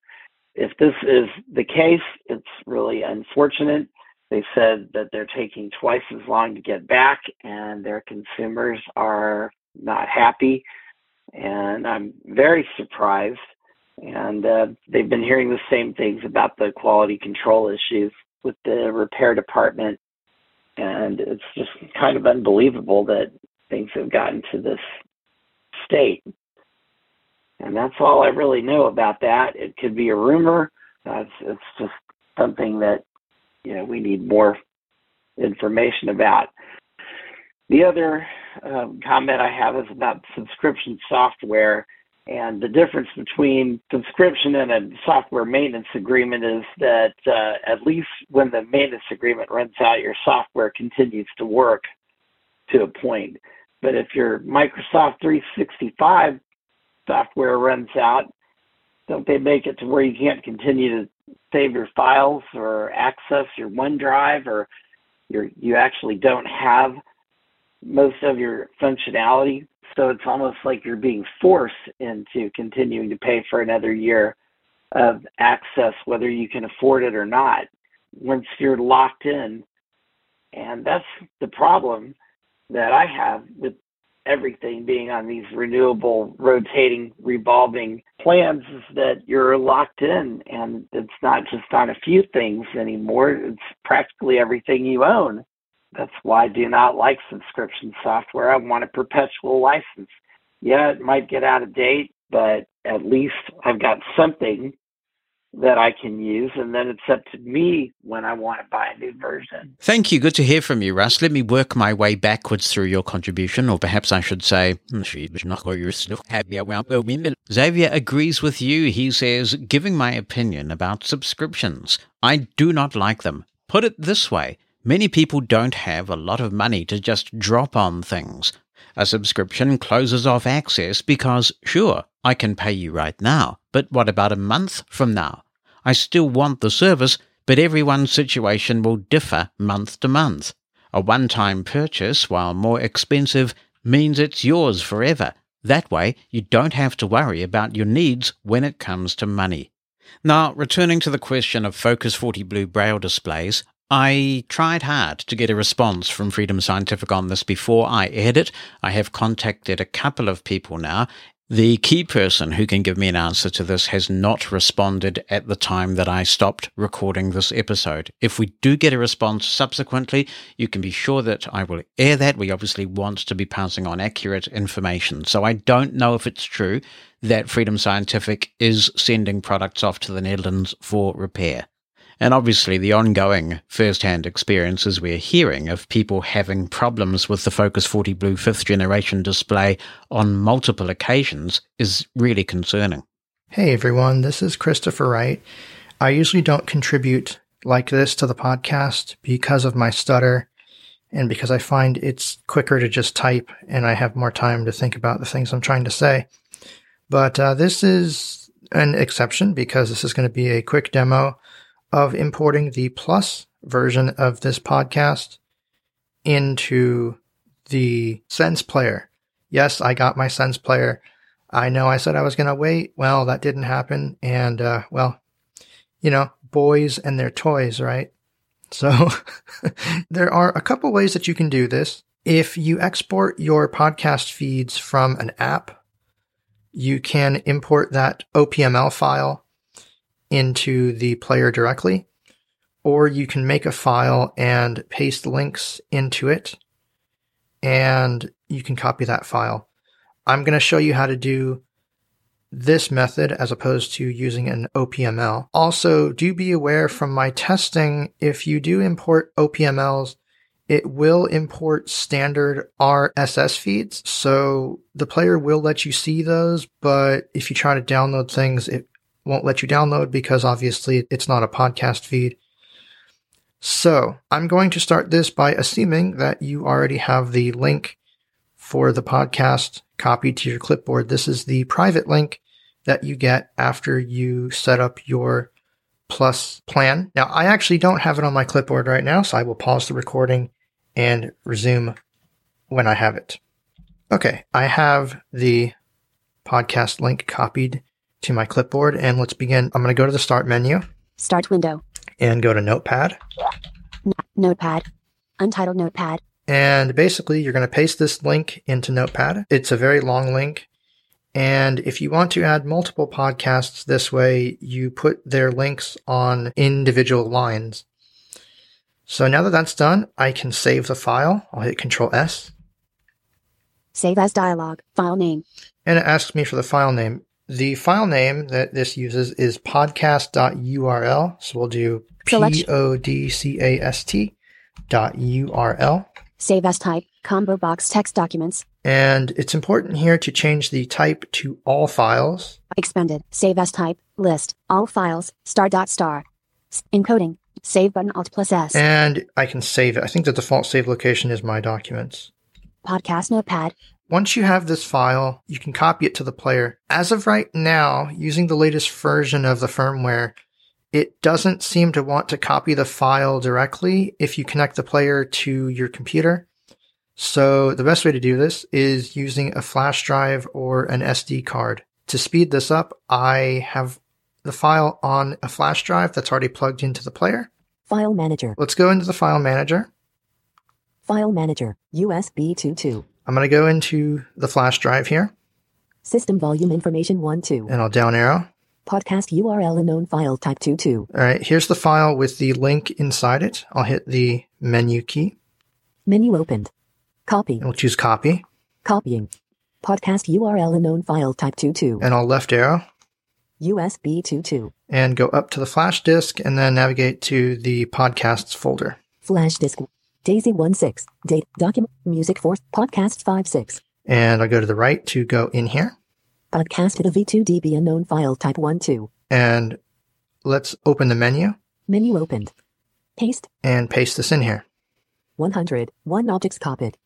If this is the case, it's really unfortunate. They said that they're taking twice as long to get back, and their consumers are not happy. And I'm very surprised. And uh, they've been hearing the same things about the quality control issues with the repair department and it's just kind of unbelievable that things have gotten to this state. And that's all I really know about that. It could be a rumor. That's it's just something that you know we need more information about. The other um, comment I have is about subscription software and the difference between subscription and a software maintenance agreement is that uh, at least when the maintenance agreement runs out, your software continues to work to a point. But if your Microsoft 365 software runs out, don't they make it to where you can't continue to save your files or access your OneDrive or you you actually don't have most of your functionality so it's almost like you're being forced into continuing to pay for another year of access, whether you can afford it or not, once you're locked in. And that's the problem that I have with everything being on these renewable, rotating, revolving plans is that you're locked in and it's not just on a few things anymore. It's practically everything you own. That's why I do not like subscription software. I want a perpetual license. Yeah, it might get out of date, but at least I've got something that I can use, and then it's up to me when I want to buy a new version. Thank you. Good to hear from you, Russ. Let me work my way backwards through your contribution, or perhaps I should say, hmm, Xavier agrees with you. He says, giving my opinion about subscriptions, I do not like them. Put it this way Many people don't have a lot of money to just drop on things. A subscription closes off access because, sure, I can pay you right now, but what about a month from now? I still want the service, but everyone's situation will differ month to month. A one time purchase, while more expensive, means it's yours forever. That way, you don't have to worry about your needs when it comes to money. Now, returning to the question of Focus 40 Blue Braille displays, I tried hard to get a response from Freedom Scientific on this before I aired it. I have contacted a couple of people now. The key person who can give me an answer to this has not responded at the time that I stopped recording this episode. If we do get a response subsequently, you can be sure that I will air that. We obviously want to be passing on accurate information. So I don't know if it's true that Freedom Scientific is sending products off to the Netherlands for repair. And obviously, the ongoing first hand experiences we're hearing of people having problems with the Focus 40 Blue fifth generation display on multiple occasions is really concerning. Hey everyone, this is Christopher Wright. I usually don't contribute like this to the podcast because of my stutter and because I find it's quicker to just type and I have more time to think about the things I'm trying to say. But uh, this is an exception because this is going to be a quick demo of importing the plus version of this podcast into the SensePlayer. Yes, I got my SensePlayer. I know I said I was going to wait. Well, that didn't happen. And, uh, well, you know, boys and their toys, right? So there are a couple ways that you can do this. If you export your podcast feeds from an app, you can import that OPML file into the player directly, or you can make a file and paste links into it, and you can copy that file. I'm going to show you how to do this method as opposed to using an OPML. Also, do be aware from my testing, if you do import OPMLs, it will import standard RSS feeds. So the player will let you see those, but if you try to download things, it won't let you download because obviously it's not a podcast feed. So I'm going to start this by assuming that you already have the link for the podcast copied to your clipboard. This is the private link that you get after you set up your plus plan. Now, I actually don't have it on my clipboard right now, so I will pause the recording and resume when I have it. Okay, I have the podcast link copied to my clipboard, and let's begin. I'm going to go to the start menu Start window. and go to Notepad. Notepad. Untitled notepad. And basically, you're going to paste this link into Notepad. It's a very long link. And if you want to add multiple podcasts this way, you put their links on individual lines. So now that that's done, I can save the file. I'll hit Control S Save as dialog. File name. and it asks me for the file name. The file name that this uses is podcast.url. So we'll do P O D C A S T dot URL. Save as type. Combo box text documents. And it's important here to change the type to all files. Expanded. Save as type. List. All files. Star dot star. Encoding. Save button Alt plus S. And I can save it. I think the default save location is my documents. Podcast notepad. Once you have this file, you can copy it to the player. As of right now, using the latest version of the firmware, it doesn't seem to want to copy the file directly if you connect the player to your computer. So the best way to do this is using a flash drive or an SD card. To speed this up, I have the file on a flash drive that's already plugged into the player. File Manager. Let's go into the file manager. File Manager. USB 22. I'm going to go into the flash drive here System volume information 1 2. and I'll down arrow. Podcast URL unknown file type 2 2. All right, here's the file with the link inside it. I'll hit the menu key Menu opened. Copy. and we'll choose copy Copying. Podcast URL unknown file type 2 2. and I'll left arrow USB 2 2. and go up to the flash disk and then navigate to the podcasts folder. Flash disk. Daisy 1 6. Date. Document. Music 4. Podcast 5 6. And I'll go to the right to go in here Podcast to the V2DB unknown file type 1 2. and let's open the menu Menu opened. Paste. and paste this in here. 100. 1 objects copied.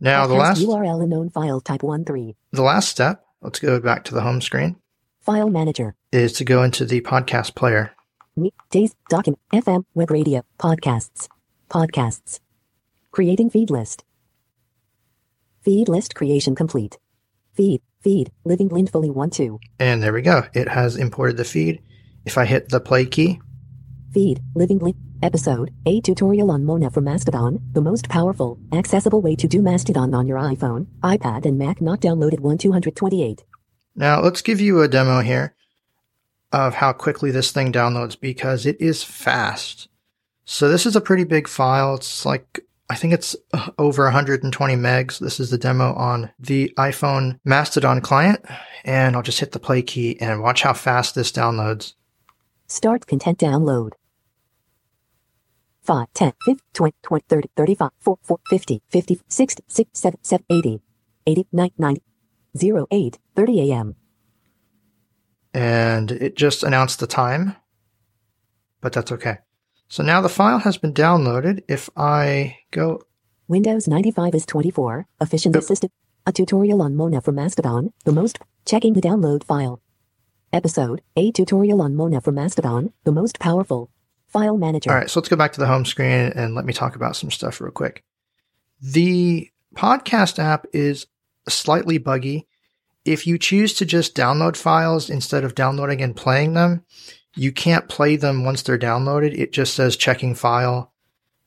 Now the last URL unknown file type 1 3. the last step, let's go back to the home screen, File Manager. is to go into the podcast player. Me, Days, Document, FM, Web Radio, Podcasts. Podcasts. Creating feed list. Feed list creation complete. Feed, feed, living blindfully 1 2. And there we go. It has imported the feed. If I hit the play key, Feed, living blind. Episode, a tutorial on Mona for Mastodon, the most powerful, accessible way to do Mastodon on your iPhone, iPad, and Mac. Not downloaded 1 228. Now let's give you a demo here of how quickly this thing downloads because it is fast. So this is a pretty big file. It's like, I think it's uh, over 120 megs. This is the demo on the iPhone Mastodon client. And I'll just hit the play key and watch how fast this downloads. Start content download. 5, 10, 15, 20, 20, 30, 35, 4, 4, 50, 50, 60, 6, 7, 7, 80, 80, 90, 90, 0, 8, 30 a.m. And it just announced the time, but that's okay. So now the file has been downloaded. If I go Windows 95 is 24, efficiency system. A tutorial on Mona for Mastodon, the most, checking the download file. Episode, a tutorial on Mona for Mastodon, the most powerful. File manager. All right, so let's go back to the home screen and let me talk about some stuff real quick. The podcast app is slightly buggy. If you choose to just download files instead of downloading and playing them, you can't play them once they're downloaded. It just says checking file.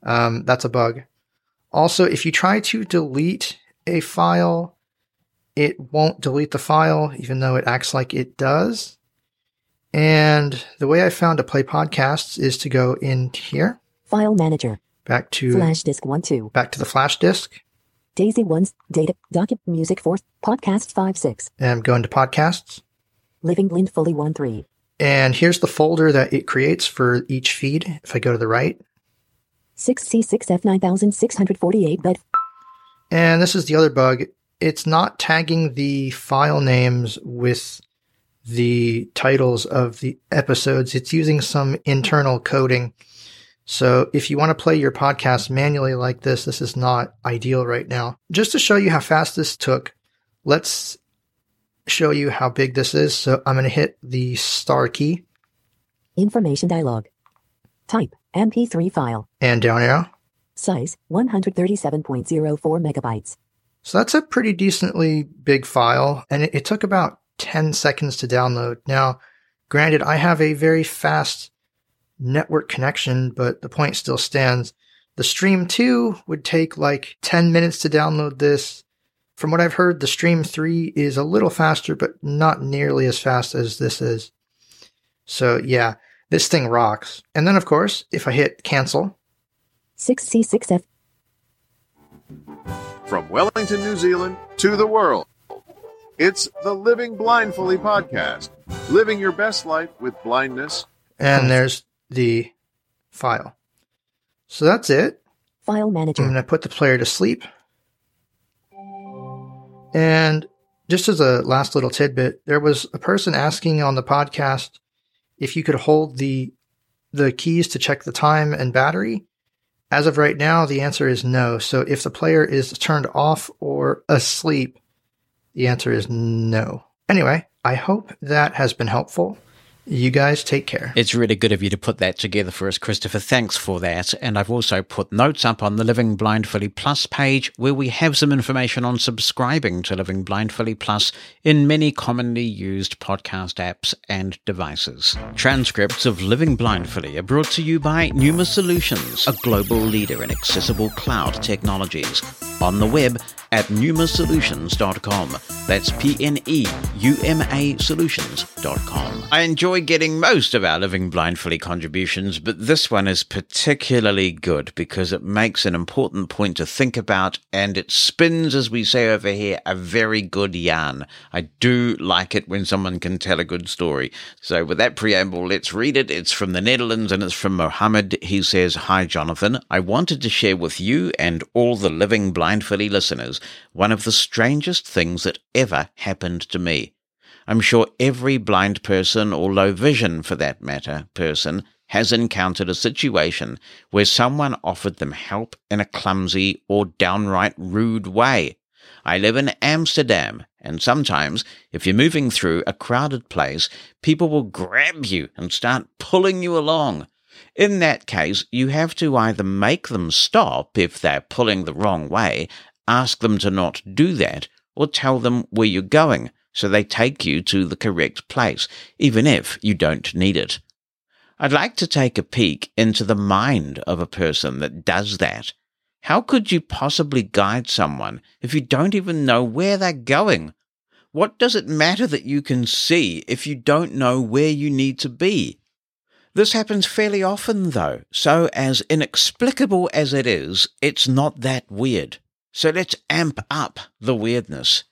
Um, that's a bug. Also, if you try to delete a file, it won't delete the file, even though it acts like it does. And the way I found to play podcasts is to go in here, File manager. back to Flash disk 1 2. back to the flash disk, Daisy 1's data. Document music 4. Podcast 5 6. and go into podcasts. Living blind fully 1 3. And here's the folder that it creates for each feed. If I go to the right, 6C6F 9648 bed. and this is the other bug. It's not tagging the file names with the titles of the episodes. It's using some internal coding. So if you want to play your podcast manually like this, this is not ideal right now. Just to show you how fast this took, let's show you how big this is. So I'm going to hit the star key. Information dialog. Type MP3 file. And down arrow. Size 137.04 megabytes. So that's a pretty decently big file, and it, it took about 10 seconds to download. Now, granted, I have a very fast network connection, but the point still stands. The Stream 2 would take like 10 minutes to download this. From what I've heard, the Stream 3 is a little faster, but not nearly as fast as this is. So, yeah, this thing rocks. And then, of course, if I hit cancel, 6C6F. From Wellington, New Zealand to the world, it's the Living Blindfully podcast, living your best life with blindness. and there's the file. So that's it. File manager. I'm manager. going to put the player to sleep. And just as a last little tidbit, there was a person asking on the podcast if you could hold the the keys to check the time and battery. As of right now, the answer is no. So if the player is turned off or asleep, the answer is no. Anyway, I hope that has been helpful. You guys take care. It's really good of you to put that together for us, Christopher. Thanks for that. And I've also put notes up on the Living Blindfully Plus page where we have some information on subscribing to Living Blindfully Plus in many commonly used podcast apps and devices. Transcripts of Living Blindfully are brought to you by Pneuma Solutions, a global leader in accessible cloud technologies. On the web at pneumasolutions.com. That's P N E U M A solutions.com. I enjoy getting most of our Living Blindfully contributions, but this one is particularly good because it makes an important point to think about and it spins, as we say over here, a very good yarn. I do like it when someone can tell a good story. So, with that preamble, let's read it. It's from the Netherlands and it's from Mohammed. He says, Hi, Jonathan. I wanted to share with you and all the Living Blindfully listeners one of the strangest things that ever happened to me. I'm sure every blind person, or low vision for that matter, person, has encountered a situation where someone offered them help in a clumsy or downright rude way. I live in Amsterdam, and sometimes, if you're moving through a crowded place, people will grab you and start pulling you along. In that case, you have to either make them stop if they're pulling the wrong way, ask them to not do that, or tell them where you're going so they take you to the correct place, even if you don't need it. I'd like to take a peek into the mind of a person that does that. How could you possibly guide someone if you don't even know where they're going? What does it matter that you can see if you don't know where you need to be? This happens fairly often, though, so as inexplicable as it is, it's not that weird. So let's amp up the weirdness.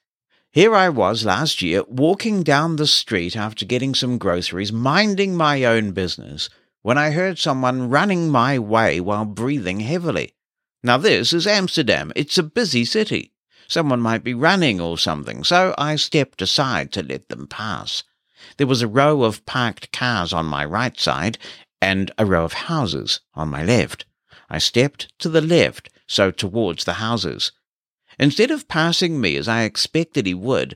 Here I was last year walking down the street after getting some groceries, minding my own business, when I heard someone running my way while breathing heavily. Now, this is Amsterdam. It's a busy city. Someone might be running or something, so I stepped aside to let them pass. There was a row of parked cars on my right side and a row of houses on my left. I stepped to the left, so towards the houses. Instead of passing me as I expected he would,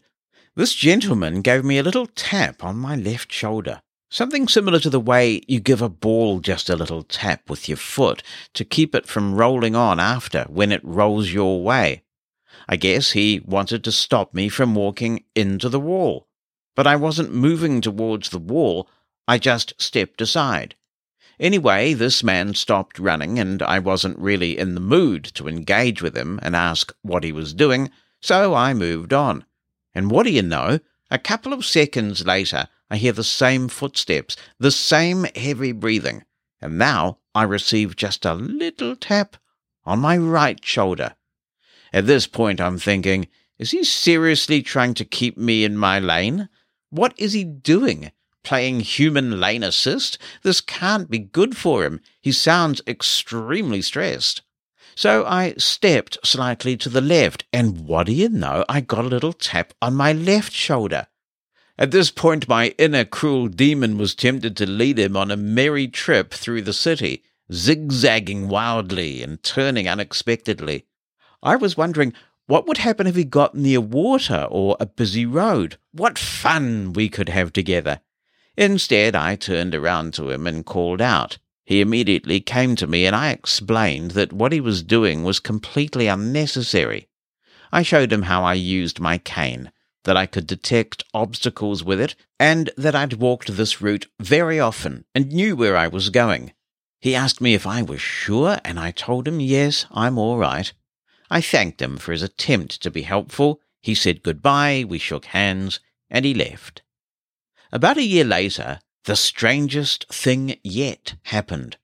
this gentleman gave me a little tap on my left shoulder. Something similar to the way you give a ball just a little tap with your foot to keep it from rolling on after when it rolls your way. I guess he wanted to stop me from walking into the wall. But I wasn't moving towards the wall, I just stepped aside. Anyway, this man stopped running, and I wasn't really in the mood to engage with him and ask what he was doing, so I moved on. And what do you know? A couple of seconds later, I hear the same footsteps, the same heavy breathing, and now I receive just a little tap on my right shoulder. At this point, I'm thinking, is he seriously trying to keep me in my lane? What is he doing? Playing human lane assist? This can't be good for him. He sounds extremely stressed. So I stepped slightly to the left, and what do you know? I got a little tap on my left shoulder. At this point, my inner cruel demon was tempted to lead him on a merry trip through the city, zigzagging wildly and turning unexpectedly. I was wondering what would happen if he got near water or a busy road? What fun we could have together! Instead, I turned around to him and called out. He immediately came to me, and I explained that what he was doing was completely unnecessary. I showed him how I used my cane, that I could detect obstacles with it, and that I'd walked this route very often and knew where I was going. He asked me if I was sure, and I told him yes, I'm all right. I thanked him for his attempt to be helpful. He said goodbye, we shook hands, and he left. About a year later, the strangest thing yet happened.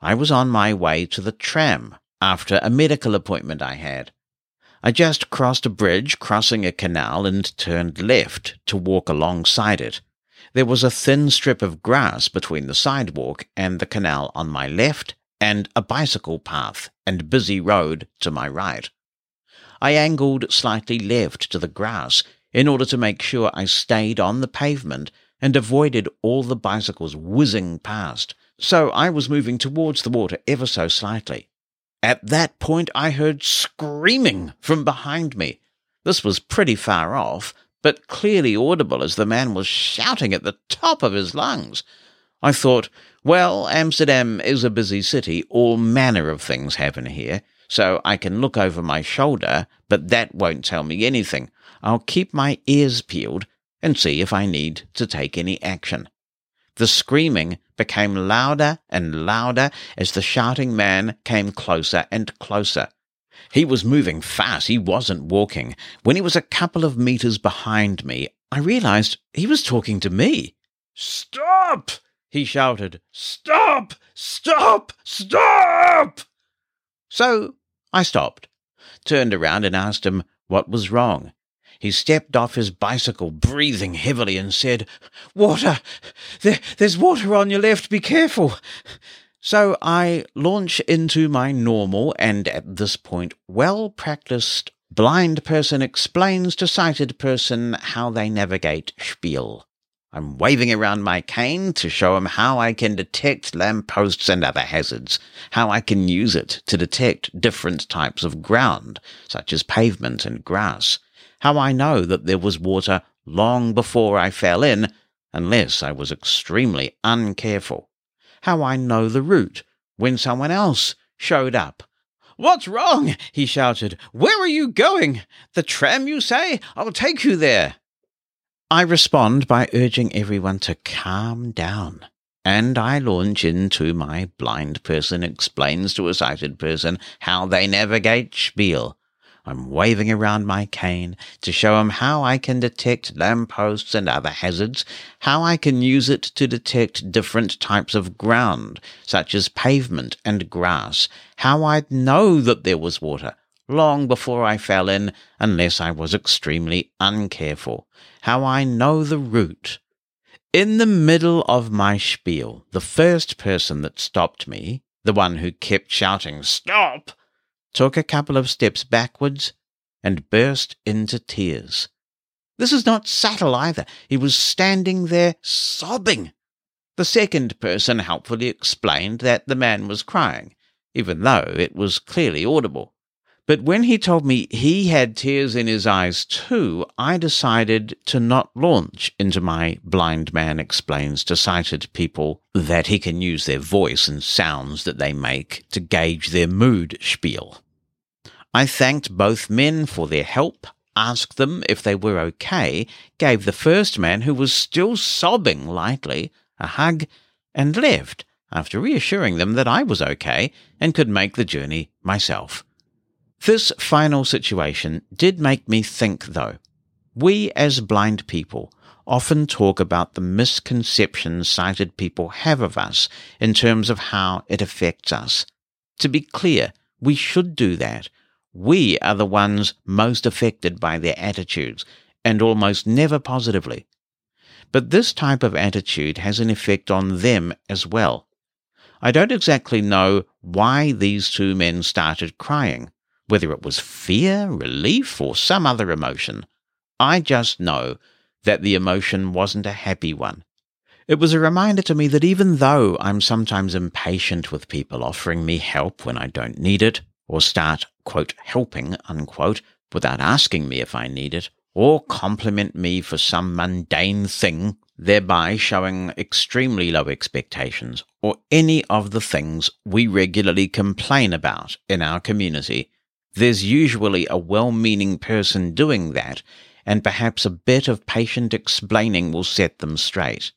I was on my way to the tram after a medical appointment I had. I just crossed a bridge, crossing a canal, and turned left to walk alongside it. There was a thin strip of grass between the sidewalk and the canal on my left, and a bicycle path and busy road to my right. I angled slightly left to the grass in order to make sure I stayed on the pavement and avoided all the bicycles whizzing past, so I was moving towards the water ever so slightly. At that point, I heard screaming from behind me. This was pretty far off, but clearly audible as the man was shouting at the top of his lungs. I thought, well, Amsterdam is a busy city. All manner of things happen here, so I can look over my shoulder, but that won't tell me anything. I'll keep my ears peeled and see if I need to take any action. The screaming became louder and louder as the shouting man came closer and closer. He was moving fast, he wasn't walking. When he was a couple of meters behind me, I realized he was talking to me. Stop! he shouted. Stop! Stop! Stop! So I stopped, turned around, and asked him what was wrong. He stepped off his bicycle, breathing heavily, and said, Water! There, there's water on your left. Be careful. So I launch into my normal and at this point well practiced blind person explains to sighted person how they navigate spiel. I'm waving around my cane to show him how I can detect lampposts and other hazards, how I can use it to detect different types of ground, such as pavement and grass, how I know that there was water long before I fell in, unless I was extremely uncareful. How I know the route when someone else showed up. What's wrong? he shouted. Where are you going? The tram, you say? I'll take you there. I respond by urging everyone to calm down, and I launch into my blind person explains to a sighted person how they navigate spiel. I'm waving around my cane to show him how I can detect lampposts and other hazards, how I can use it to detect different types of ground, such as pavement and grass, how I'd know that there was water long before I fell in, unless I was extremely uncareful, how I know the route. In the middle of my spiel, the first person that stopped me, the one who kept shouting, Stop! Took a couple of steps backwards, and burst into tears. This is not subtle either. He was standing there sobbing. The second person helpfully explained that the man was crying, even though it was clearly audible. But when he told me he had tears in his eyes too, I decided to not launch into my blind man explains to sighted people that he can use their voice and sounds that they make to gauge their mood spiel. I thanked both men for their help, asked them if they were okay, gave the first man, who was still sobbing lightly, a hug, and left after reassuring them that I was okay and could make the journey myself. This final situation did make me think, though. We, as blind people, often talk about the misconceptions sighted people have of us in terms of how it affects us. To be clear, we should do that we are the ones most affected by their attitudes, and almost never positively. But this type of attitude has an effect on them as well. I don't exactly know why these two men started crying, whether it was fear, relief, or some other emotion. I just know that the emotion wasn't a happy one. It was a reminder to me that even though I'm sometimes impatient with people offering me help when I don't need it, or start, quote, helping, unquote, without asking me if I need it, or compliment me for some mundane thing, thereby showing extremely low expectations, or any of the things we regularly complain about in our community, there's usually a well meaning person doing that, and perhaps a bit of patient explaining will set them straight.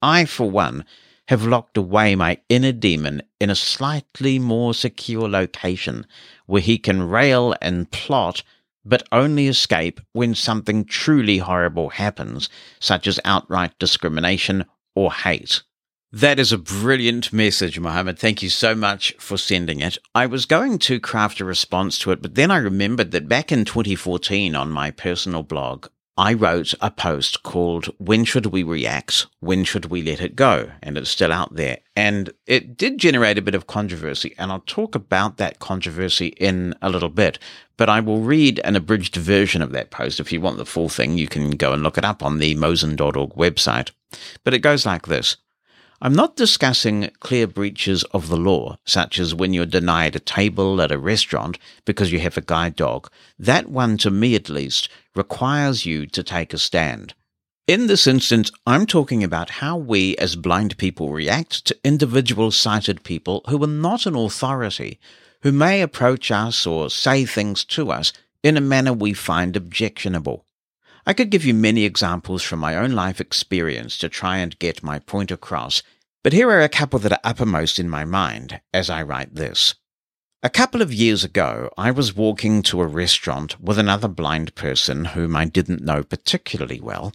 I, for one, have locked away my inner demon in a slightly more secure location where he can rail and plot, but only escape when something truly horrible happens, such as outright discrimination or hate. That is a brilliant message, Mohammed. Thank you so much for sending it. I was going to craft a response to it, but then I remembered that back in 2014 on my personal blog, I wrote a post called When Should We React? When Should We Let It Go? And it's still out there. And it did generate a bit of controversy. And I'll talk about that controversy in a little bit. But I will read an abridged version of that post. If you want the full thing, you can go and look it up on the mosen.org website. But it goes like this. I'm not discussing clear breaches of the law, such as when you're denied a table at a restaurant because you have a guide dog. That one, to me at least, requires you to take a stand. In this instance, I'm talking about how we as blind people react to individual sighted people who are not an authority, who may approach us or say things to us in a manner we find objectionable. I could give you many examples from my own life experience to try and get my point across, but here are a couple that are uppermost in my mind as I write this. A couple of years ago, I was walking to a restaurant with another blind person whom I didn't know particularly well.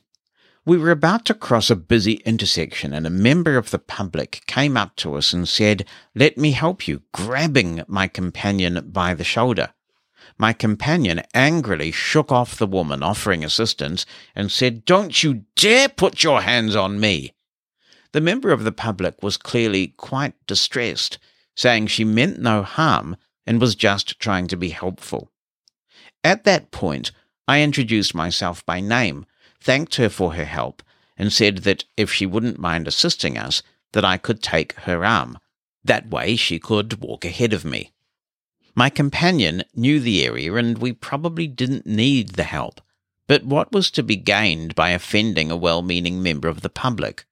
We were about to cross a busy intersection, and a member of the public came up to us and said, Let me help you, grabbing my companion by the shoulder. My companion angrily shook off the woman offering assistance and said, Don't you dare put your hands on me. The member of the public was clearly quite distressed, saying she meant no harm and was just trying to be helpful. At that point, I introduced myself by name, thanked her for her help, and said that if she wouldn't mind assisting us, that I could take her arm. That way she could walk ahead of me. My companion knew the area and we probably didn't need the help. But what was to be gained by offending a well meaning member of the public?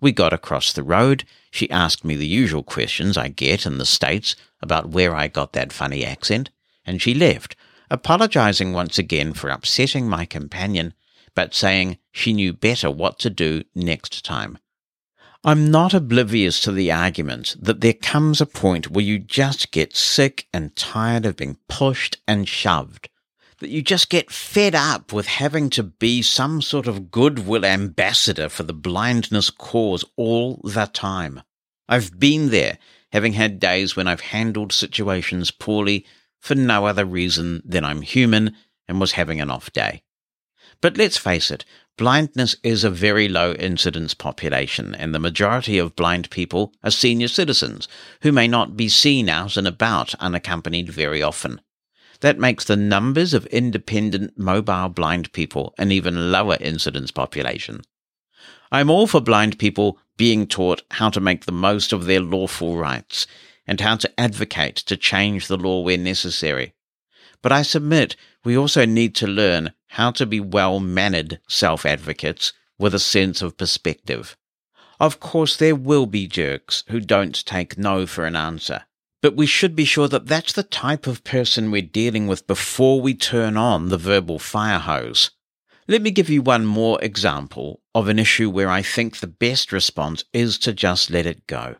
We got across the road. She asked me the usual questions I get in the States about where I got that funny accent, and she left, apologizing once again for upsetting my companion, but saying she knew better what to do next time. I'm not oblivious to the argument that there comes a point where you just get sick and tired of being pushed and shoved, that you just get fed up with having to be some sort of goodwill ambassador for the blindness cause all the time. I've been there, having had days when I've handled situations poorly for no other reason than I'm human and was having an off day. But let's face it, blindness is a very low incidence population, and the majority of blind people are senior citizens who may not be seen out and about unaccompanied very often. That makes the numbers of independent mobile blind people an even lower incidence population. I'm all for blind people being taught how to make the most of their lawful rights and how to advocate to change the law where necessary. But I submit we also need to learn how to be well mannered self advocates with a sense of perspective. Of course, there will be jerks who don't take no for an answer, but we should be sure that that's the type of person we're dealing with before we turn on the verbal fire hose. Let me give you one more example of an issue where I think the best response is to just let it go.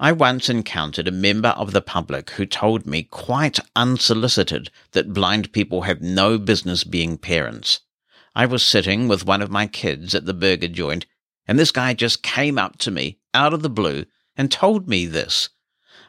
I once encountered a member of the public who told me quite unsolicited that blind people have no business being parents. I was sitting with one of my kids at the burger joint, and this guy just came up to me out of the blue and told me this.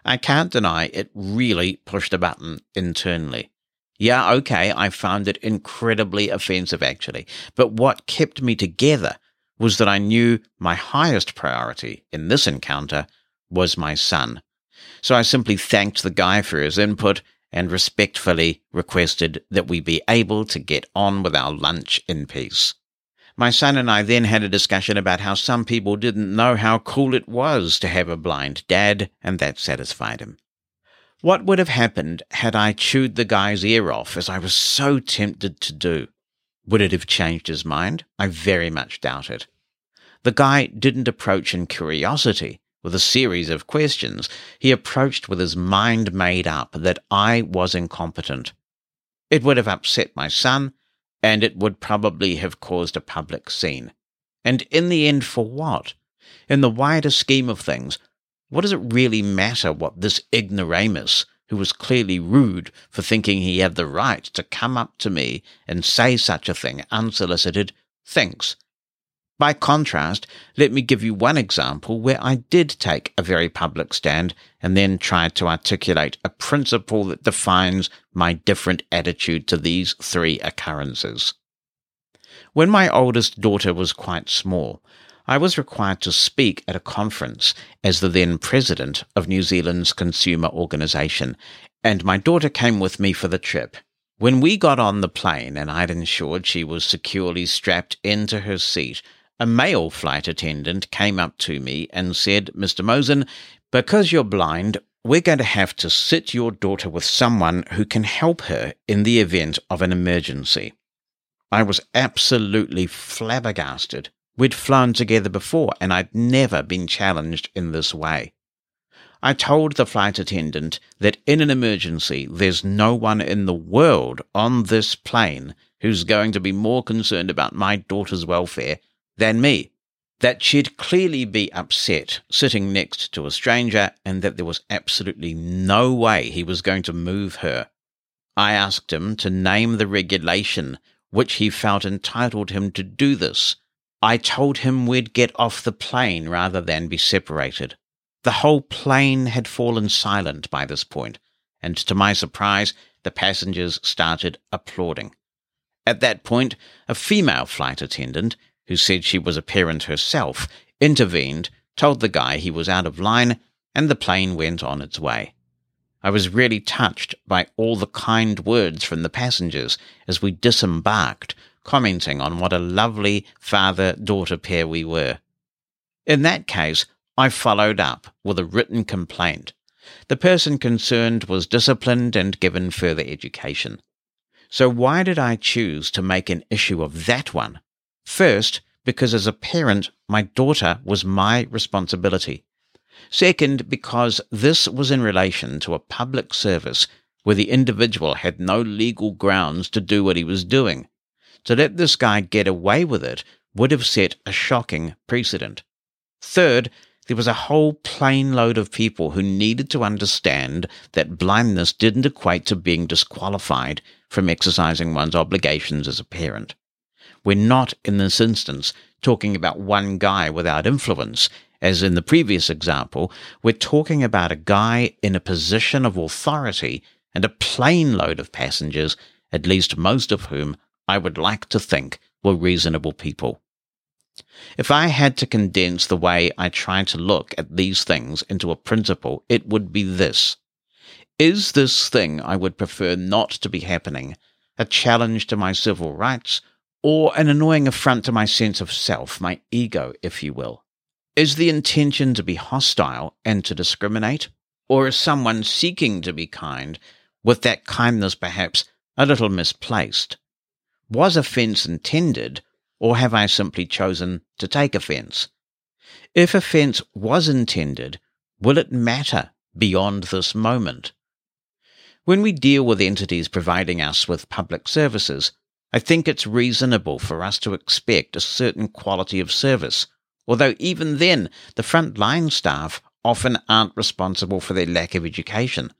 I can't deny it really pushed a button internally. Yeah, okay, I found it incredibly offensive actually, but what kept me together was that I knew my highest priority in this encounter was my son. So I simply thanked the guy for his input and respectfully requested that we be able to get on with our lunch in peace. My son and I then had a discussion about how some people didn't know how cool it was to have a blind dad, and that satisfied him. What would have happened had I chewed the guy's ear off, as I was so tempted to do? Would it have changed his mind? I very much doubt it. The guy didn't approach in curiosity with a series of questions. He approached with his mind made up that I was incompetent. It would have upset my son, and it would probably have caused a public scene. And in the end, for what? In the wider scheme of things, what does it really matter what this ignoramus, who was clearly rude for thinking he had the right to come up to me and say such a thing unsolicited, thinks? By contrast, let me give you one example where I did take a very public stand and then tried to articulate a principle that defines my different attitude to these three occurrences. When my oldest daughter was quite small, I was required to speak at a conference as the then president of New Zealand's consumer organisation, and my daughter came with me for the trip. When we got on the plane and I'd ensured she was securely strapped into her seat, a male flight attendant came up to me and said, Mr. Mosen, because you're blind, we're going to have to sit your daughter with someone who can help her in the event of an emergency. I was absolutely flabbergasted. We'd flown together before, and I'd never been challenged in this way. I told the flight attendant that in an emergency, there's no one in the world on this plane who's going to be more concerned about my daughter's welfare than me. That she'd clearly be upset sitting next to a stranger and that there was absolutely no way he was going to move her. I asked him to name the regulation which he felt entitled him to do this. I told him we'd get off the plane rather than be separated. The whole plane had fallen silent by this point, and to my surprise, the passengers started applauding. At that point, a female flight attendant who said she was a parent herself, intervened, told the guy he was out of line, and the plane went on its way. I was really touched by all the kind words from the passengers as we disembarked, commenting on what a lovely father daughter pair we were. In that case, I followed up with a written complaint. The person concerned was disciplined and given further education. So why did I choose to make an issue of that one First, because as a parent, my daughter was my responsibility. Second, because this was in relation to a public service where the individual had no legal grounds to do what he was doing. To let this guy get away with it would have set a shocking precedent. Third, there was a whole plane load of people who needed to understand that blindness didn't equate to being disqualified from exercising one's obligations as a parent. We're not, in this instance, talking about one guy without influence. As in the previous example, we're talking about a guy in a position of authority and a plane load of passengers, at least most of whom I would like to think were reasonable people. If I had to condense the way I try to look at these things into a principle, it would be this. Is this thing I would prefer not to be happening a challenge to my civil rights or an annoying affront to my sense of self, my ego, if you will? Is the intention to be hostile and to discriminate? Or is someone seeking to be kind, with that kindness perhaps a little misplaced? Was offence intended, or have I simply chosen to take offence? If offence was intended, will it matter beyond this moment? When we deal with entities providing us with public services, I think it's reasonable for us to expect a certain quality of service, although even then, the front-line staff often aren't responsible for their lack of education.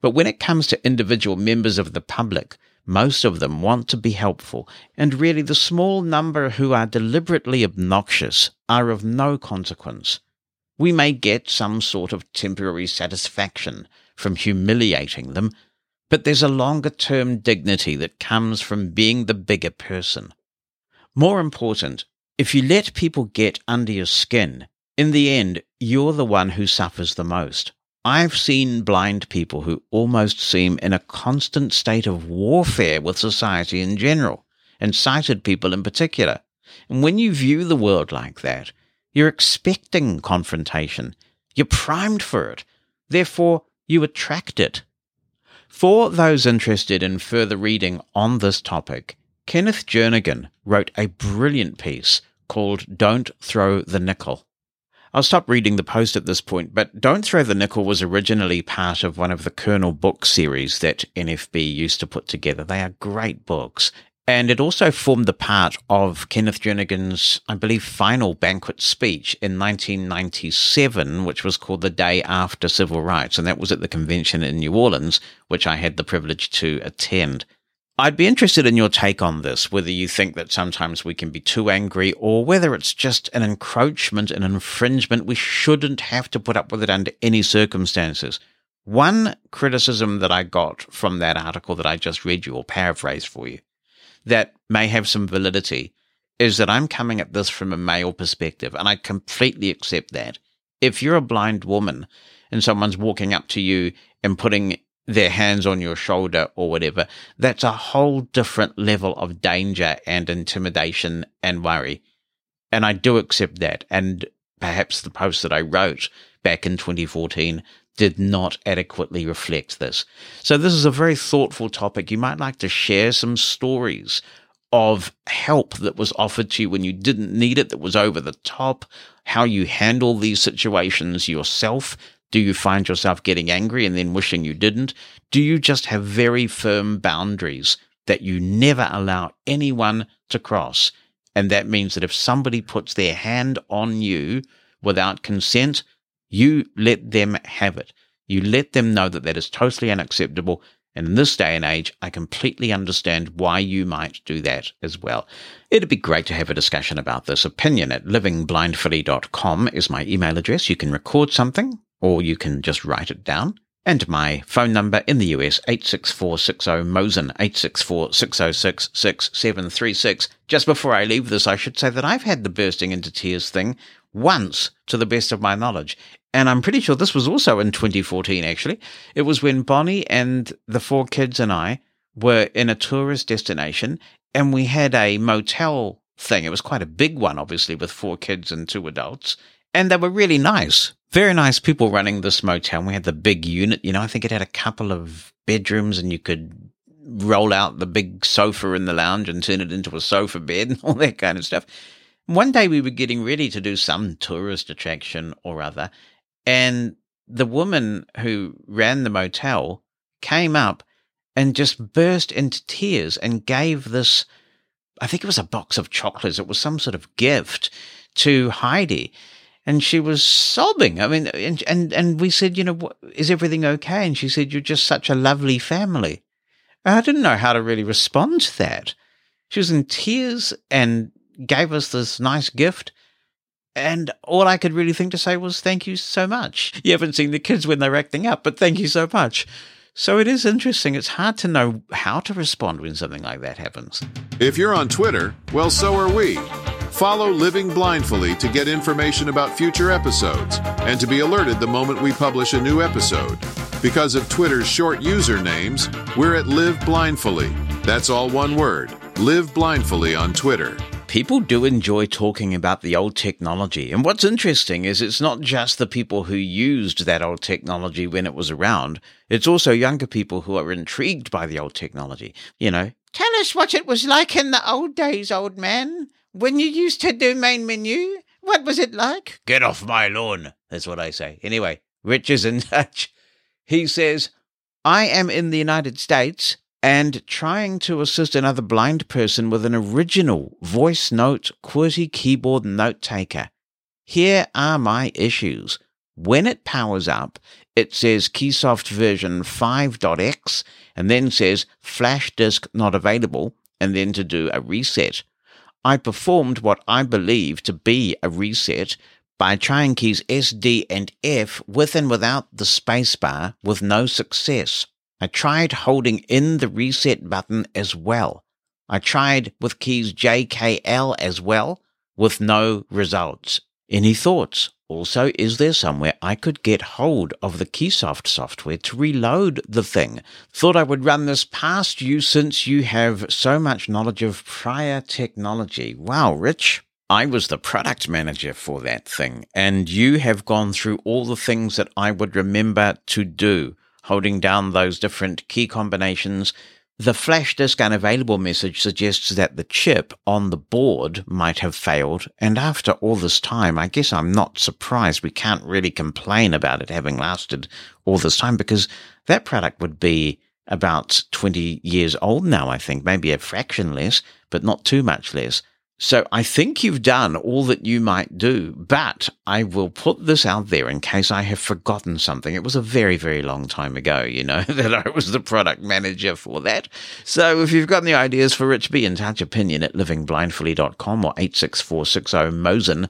But when it comes to individual members of the public, most of them want to be helpful, and really the small number who are deliberately obnoxious are of no consequence. We may get some sort of temporary satisfaction from humiliating them but there's a longer term dignity that comes from being the bigger person. More important, if you let people get under your skin, in the end, you're the one who suffers the most. I've seen blind people who almost seem in a constant state of warfare with society in general, and sighted people in particular. And when you view the world like that, you're expecting confrontation. You're primed for it. Therefore, you attract it. For those interested in further reading on this topic, Kenneth Jernigan wrote a brilliant piece called Don't Throw the Nickel. I'll stop reading the post at this point, but Don't Throw the Nickel was originally part of one of the Kernel book series that NFB used to put together. They are great books. And it also formed the part of Kenneth Jernigan's, I believe, final banquet speech in 1997, which was called The Day After Civil Rights. And that was at the convention in New Orleans, which I had the privilege to attend. I'd be interested in your take on this, whether you think that sometimes we can be too angry or whether it's just an encroachment, an infringement. We shouldn't have to put up with it under any circumstances. One criticism that I got from that article that I just read you or paraphrased for you that may have some validity is that I'm coming at this from a male perspective, and I completely accept that. If you're a blind woman and someone's walking up to you and putting their hands on your shoulder or whatever, that's a whole different level of danger and intimidation and worry. And I do accept that. And perhaps the post that I wrote back in 2014 did not adequately reflect this. So this is a very thoughtful topic. You might like to share some stories of help that was offered to you when you didn't need it, that was over the top, how you handle these situations yourself, do you find yourself getting angry and then wishing you didn't? Do you just have very firm boundaries that you never allow anyone to cross? And that means that if somebody puts their hand on you without consent, you let them have it. You let them know that that is totally unacceptable. And in this day and age, I completely understand why you might do that as well. It'd be great to have a discussion about this. Opinion at livingblindfully.com is my email address. You can record something, or you can just write it down. And my phone number in the US, 86460-MOSEN, 864-606-6736. Just before I leave this, I should say that I've had the bursting into tears thing once, to the best of my knowledge. And I'm pretty sure this was also in 2014, actually. It was when Bonnie and the four kids and I were in a tourist destination and we had a motel thing. It was quite a big one, obviously, with four kids and two adults. And they were really nice. Very nice people running this motel. We had the big unit, you know, I think it had a couple of bedrooms and you could roll out the big sofa in the lounge and turn it into a sofa bed and all that kind of stuff. One day we were getting ready to do some tourist attraction or other, and the woman who ran the motel came up and just burst into tears and gave this I think it was a box of chocolates. It was some sort of gift to Heidi and she was sobbing. I mean, and and, and we said, you know, is everything okay? And she said, you're just such a lovely family. And I didn't know how to really respond to that. She was in tears and gave us this nice gift. And all I could really think to say was, thank you so much. You haven't seen the kids when they're acting up, but thank you so much. So it is interesting. It's hard to know how to respond when something like that happens. If you're on Twitter, well, so are we. Follow Living Blindfully to get information about future episodes and to be alerted the moment we publish a new episode. Because of Twitter's short usernames, we're at Live Blindfully. That's all one word Live Blindfully on Twitter. People do enjoy talking about the old technology. And what's interesting is it's not just the people who used that old technology when it was around, it's also younger people who are intrigued by the old technology. You know, tell us what it was like in the old days, old man. When you used to do main menu, what was it like? Get off my lawn. That's what I say. Anyway, Rich is in touch. He says, I am in the United States and trying to assist another blind person with an original VoiceNote QWERTY keyboard note taker. Here are my issues. When it powers up, it says Keysoft version 5.x and then says flash disk not available and then to do a reset. I performed what I believe to be a reset by trying keys S, D, and F with and without the spacebar with no success. I tried holding in the reset button as well. I tried with keys J, K, L as well with no results. Any thoughts? Also, is there somewhere I could get hold of the Keysoft software to reload the thing? Thought I would run this past you since you have so much knowledge of prior technology. Wow, Rich. I was the product manager for that thing, and you have gone through all the things that I would remember to do, holding down those different key combinations, the flash disk unavailable message suggests that the chip on the board might have failed, and after all this time, I guess I'm not surprised we can't really complain about it having lasted all this time because that product would be about 20 years old now, I think, maybe a fraction less, but not too much less. So I think you've done all that you might do, but I will put this out there in case I have forgotten something. It was a very, very long time ago, you know, that I was the product manager for that. So if you've got any ideas for Rich, be in touch opinion at livingblindfully.com or 86460 Mosen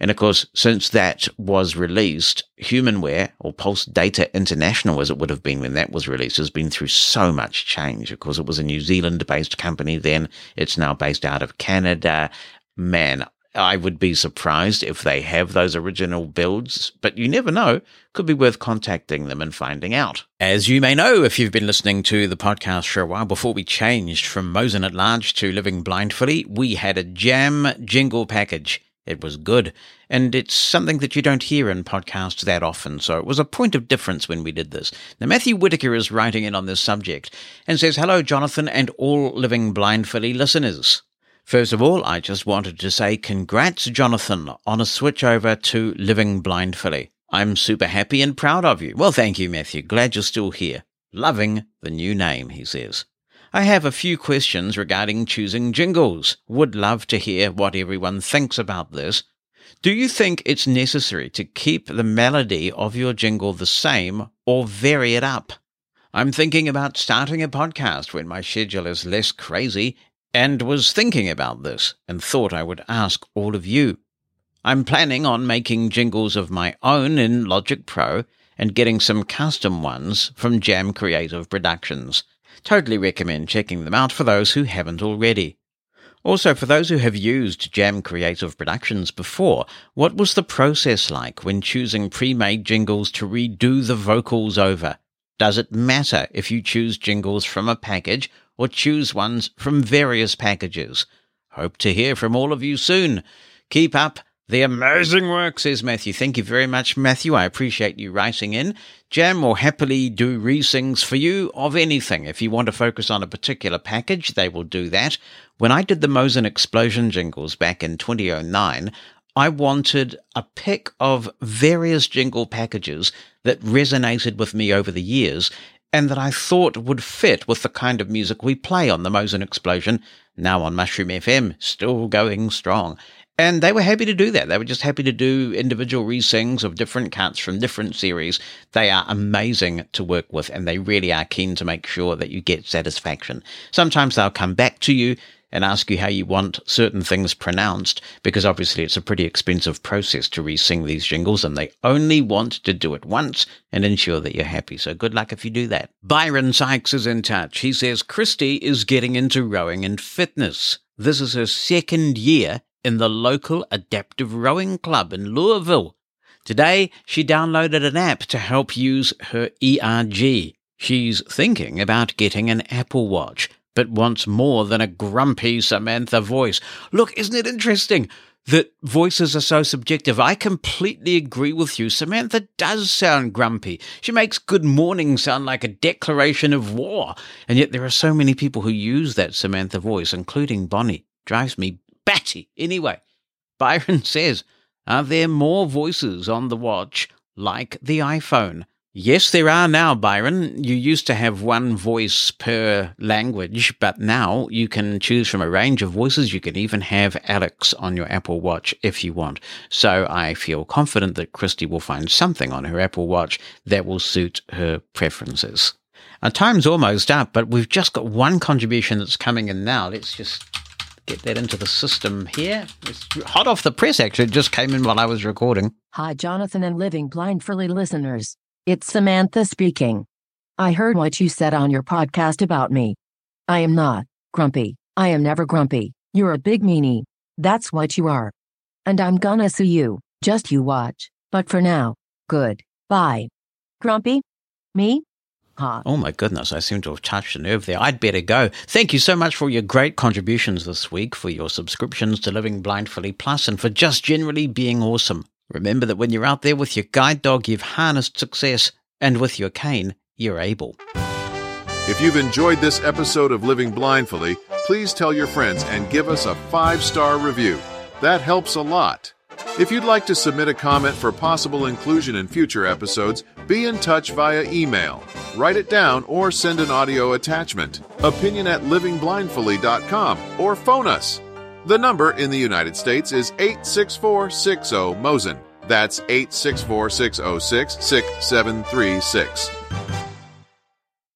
and of course, since that was released, Humanware or Pulse Data International, as it would have been when that was released, has been through so much change. Of course, it was a New Zealand based company then. It's now based out of Canada. Man, I would be surprised if they have those original builds, but you never know. Could be worth contacting them and finding out. As you may know, if you've been listening to the podcast for a while, before we changed from Mosen at Large to Living Blindfully, we had a jam jingle package. It was good, and it's something that you don't hear in podcasts that often, so it was a point of difference when we did this. Now, Matthew Whitaker is writing in on this subject and says, Hello, Jonathan, and all Living Blindfully listeners. First of all, I just wanted to say congrats, Jonathan, on a switch over to Living Blindfully. I'm super happy and proud of you. Well, thank you, Matthew. Glad you're still here. Loving the new name, he says. I have a few questions regarding choosing jingles. Would love to hear what everyone thinks about this. Do you think it's necessary to keep the melody of your jingle the same or vary it up? I'm thinking about starting a podcast when my schedule is less crazy and was thinking about this and thought I would ask all of you. I'm planning on making jingles of my own in Logic Pro and getting some custom ones from Jam Creative Productions. Totally recommend checking them out for those who haven't already. Also, for those who have used Jam Creative Productions before, what was the process like when choosing pre made jingles to redo the vocals over? Does it matter if you choose jingles from a package or choose ones from various packages? Hope to hear from all of you soon. Keep up the amazing work, says Matthew. Thank you very much, Matthew. I appreciate you writing in. Jam will happily do resings for you of anything. If you want to focus on a particular package, they will do that. When I did the Mosen Explosion jingles back in 2009, I wanted a pick of various jingle packages that resonated with me over the years and that I thought would fit with the kind of music we play on the Mosen Explosion, now on Mushroom FM, still going strong. And they were happy to do that. They were just happy to do individual resings of different cuts from different series. They are amazing to work with, and they really are keen to make sure that you get satisfaction. Sometimes they'll come back to you and ask you how you want certain things pronounced, because obviously it's a pretty expensive process to re-sing these jingles, and they only want to do it once and ensure that you're happy. So good luck if you do that. Byron Sykes is in touch. He says Christy is getting into rowing and fitness. This is her second year in the local adaptive rowing club in Louisville. Today, she downloaded an app to help use her ERG. She's thinking about getting an Apple Watch, but wants more than a grumpy Samantha voice. Look, isn't it interesting that voices are so subjective? I completely agree with you. Samantha does sound grumpy. She makes good morning sound like a declaration of war. And yet there are so many people who use that Samantha voice, including Bonnie. Drives me batty. Anyway, Byron says, Are there more voices on the watch like the iPhone? Yes, there are now, Byron. You used to have one voice per language, but now you can choose from a range of voices. You can even have Alex on your Apple Watch if you want. So I feel confident that Christy will find something on her Apple Watch that will suit her preferences. Our time's almost up, but we've just got one contribution that's coming in now. Let's just get that into the system here. It's hot off the press, actually. It just came in while I was recording. Hi, Jonathan and Living Blindfully listeners. It's Samantha speaking. I heard what you said on your podcast about me. I am not grumpy. I am never grumpy. You're a big meanie. That's what you are. And I'm gonna sue you. Just you watch. But for now, good. Bye. Grumpy? Me? Ha. Oh my goodness, I seem to have touched a nerve there. I'd better go. Thank you so much for your great contributions this week, for your subscriptions to Living Blindfully Plus, and for just generally being awesome. Remember that when you're out there with your guide dog, you've harnessed success, and with your cane, you're able. If you've enjoyed this episode of Living Blindfully, please tell your friends and give us a five star review. That helps a lot. If you'd like to submit a comment for possible inclusion in future episodes, be in touch via email. Write it down or send an audio attachment. Opinion at livingblindfully.com or phone us. The number in the United States is 86460 Mosen. That's 864 606 6736.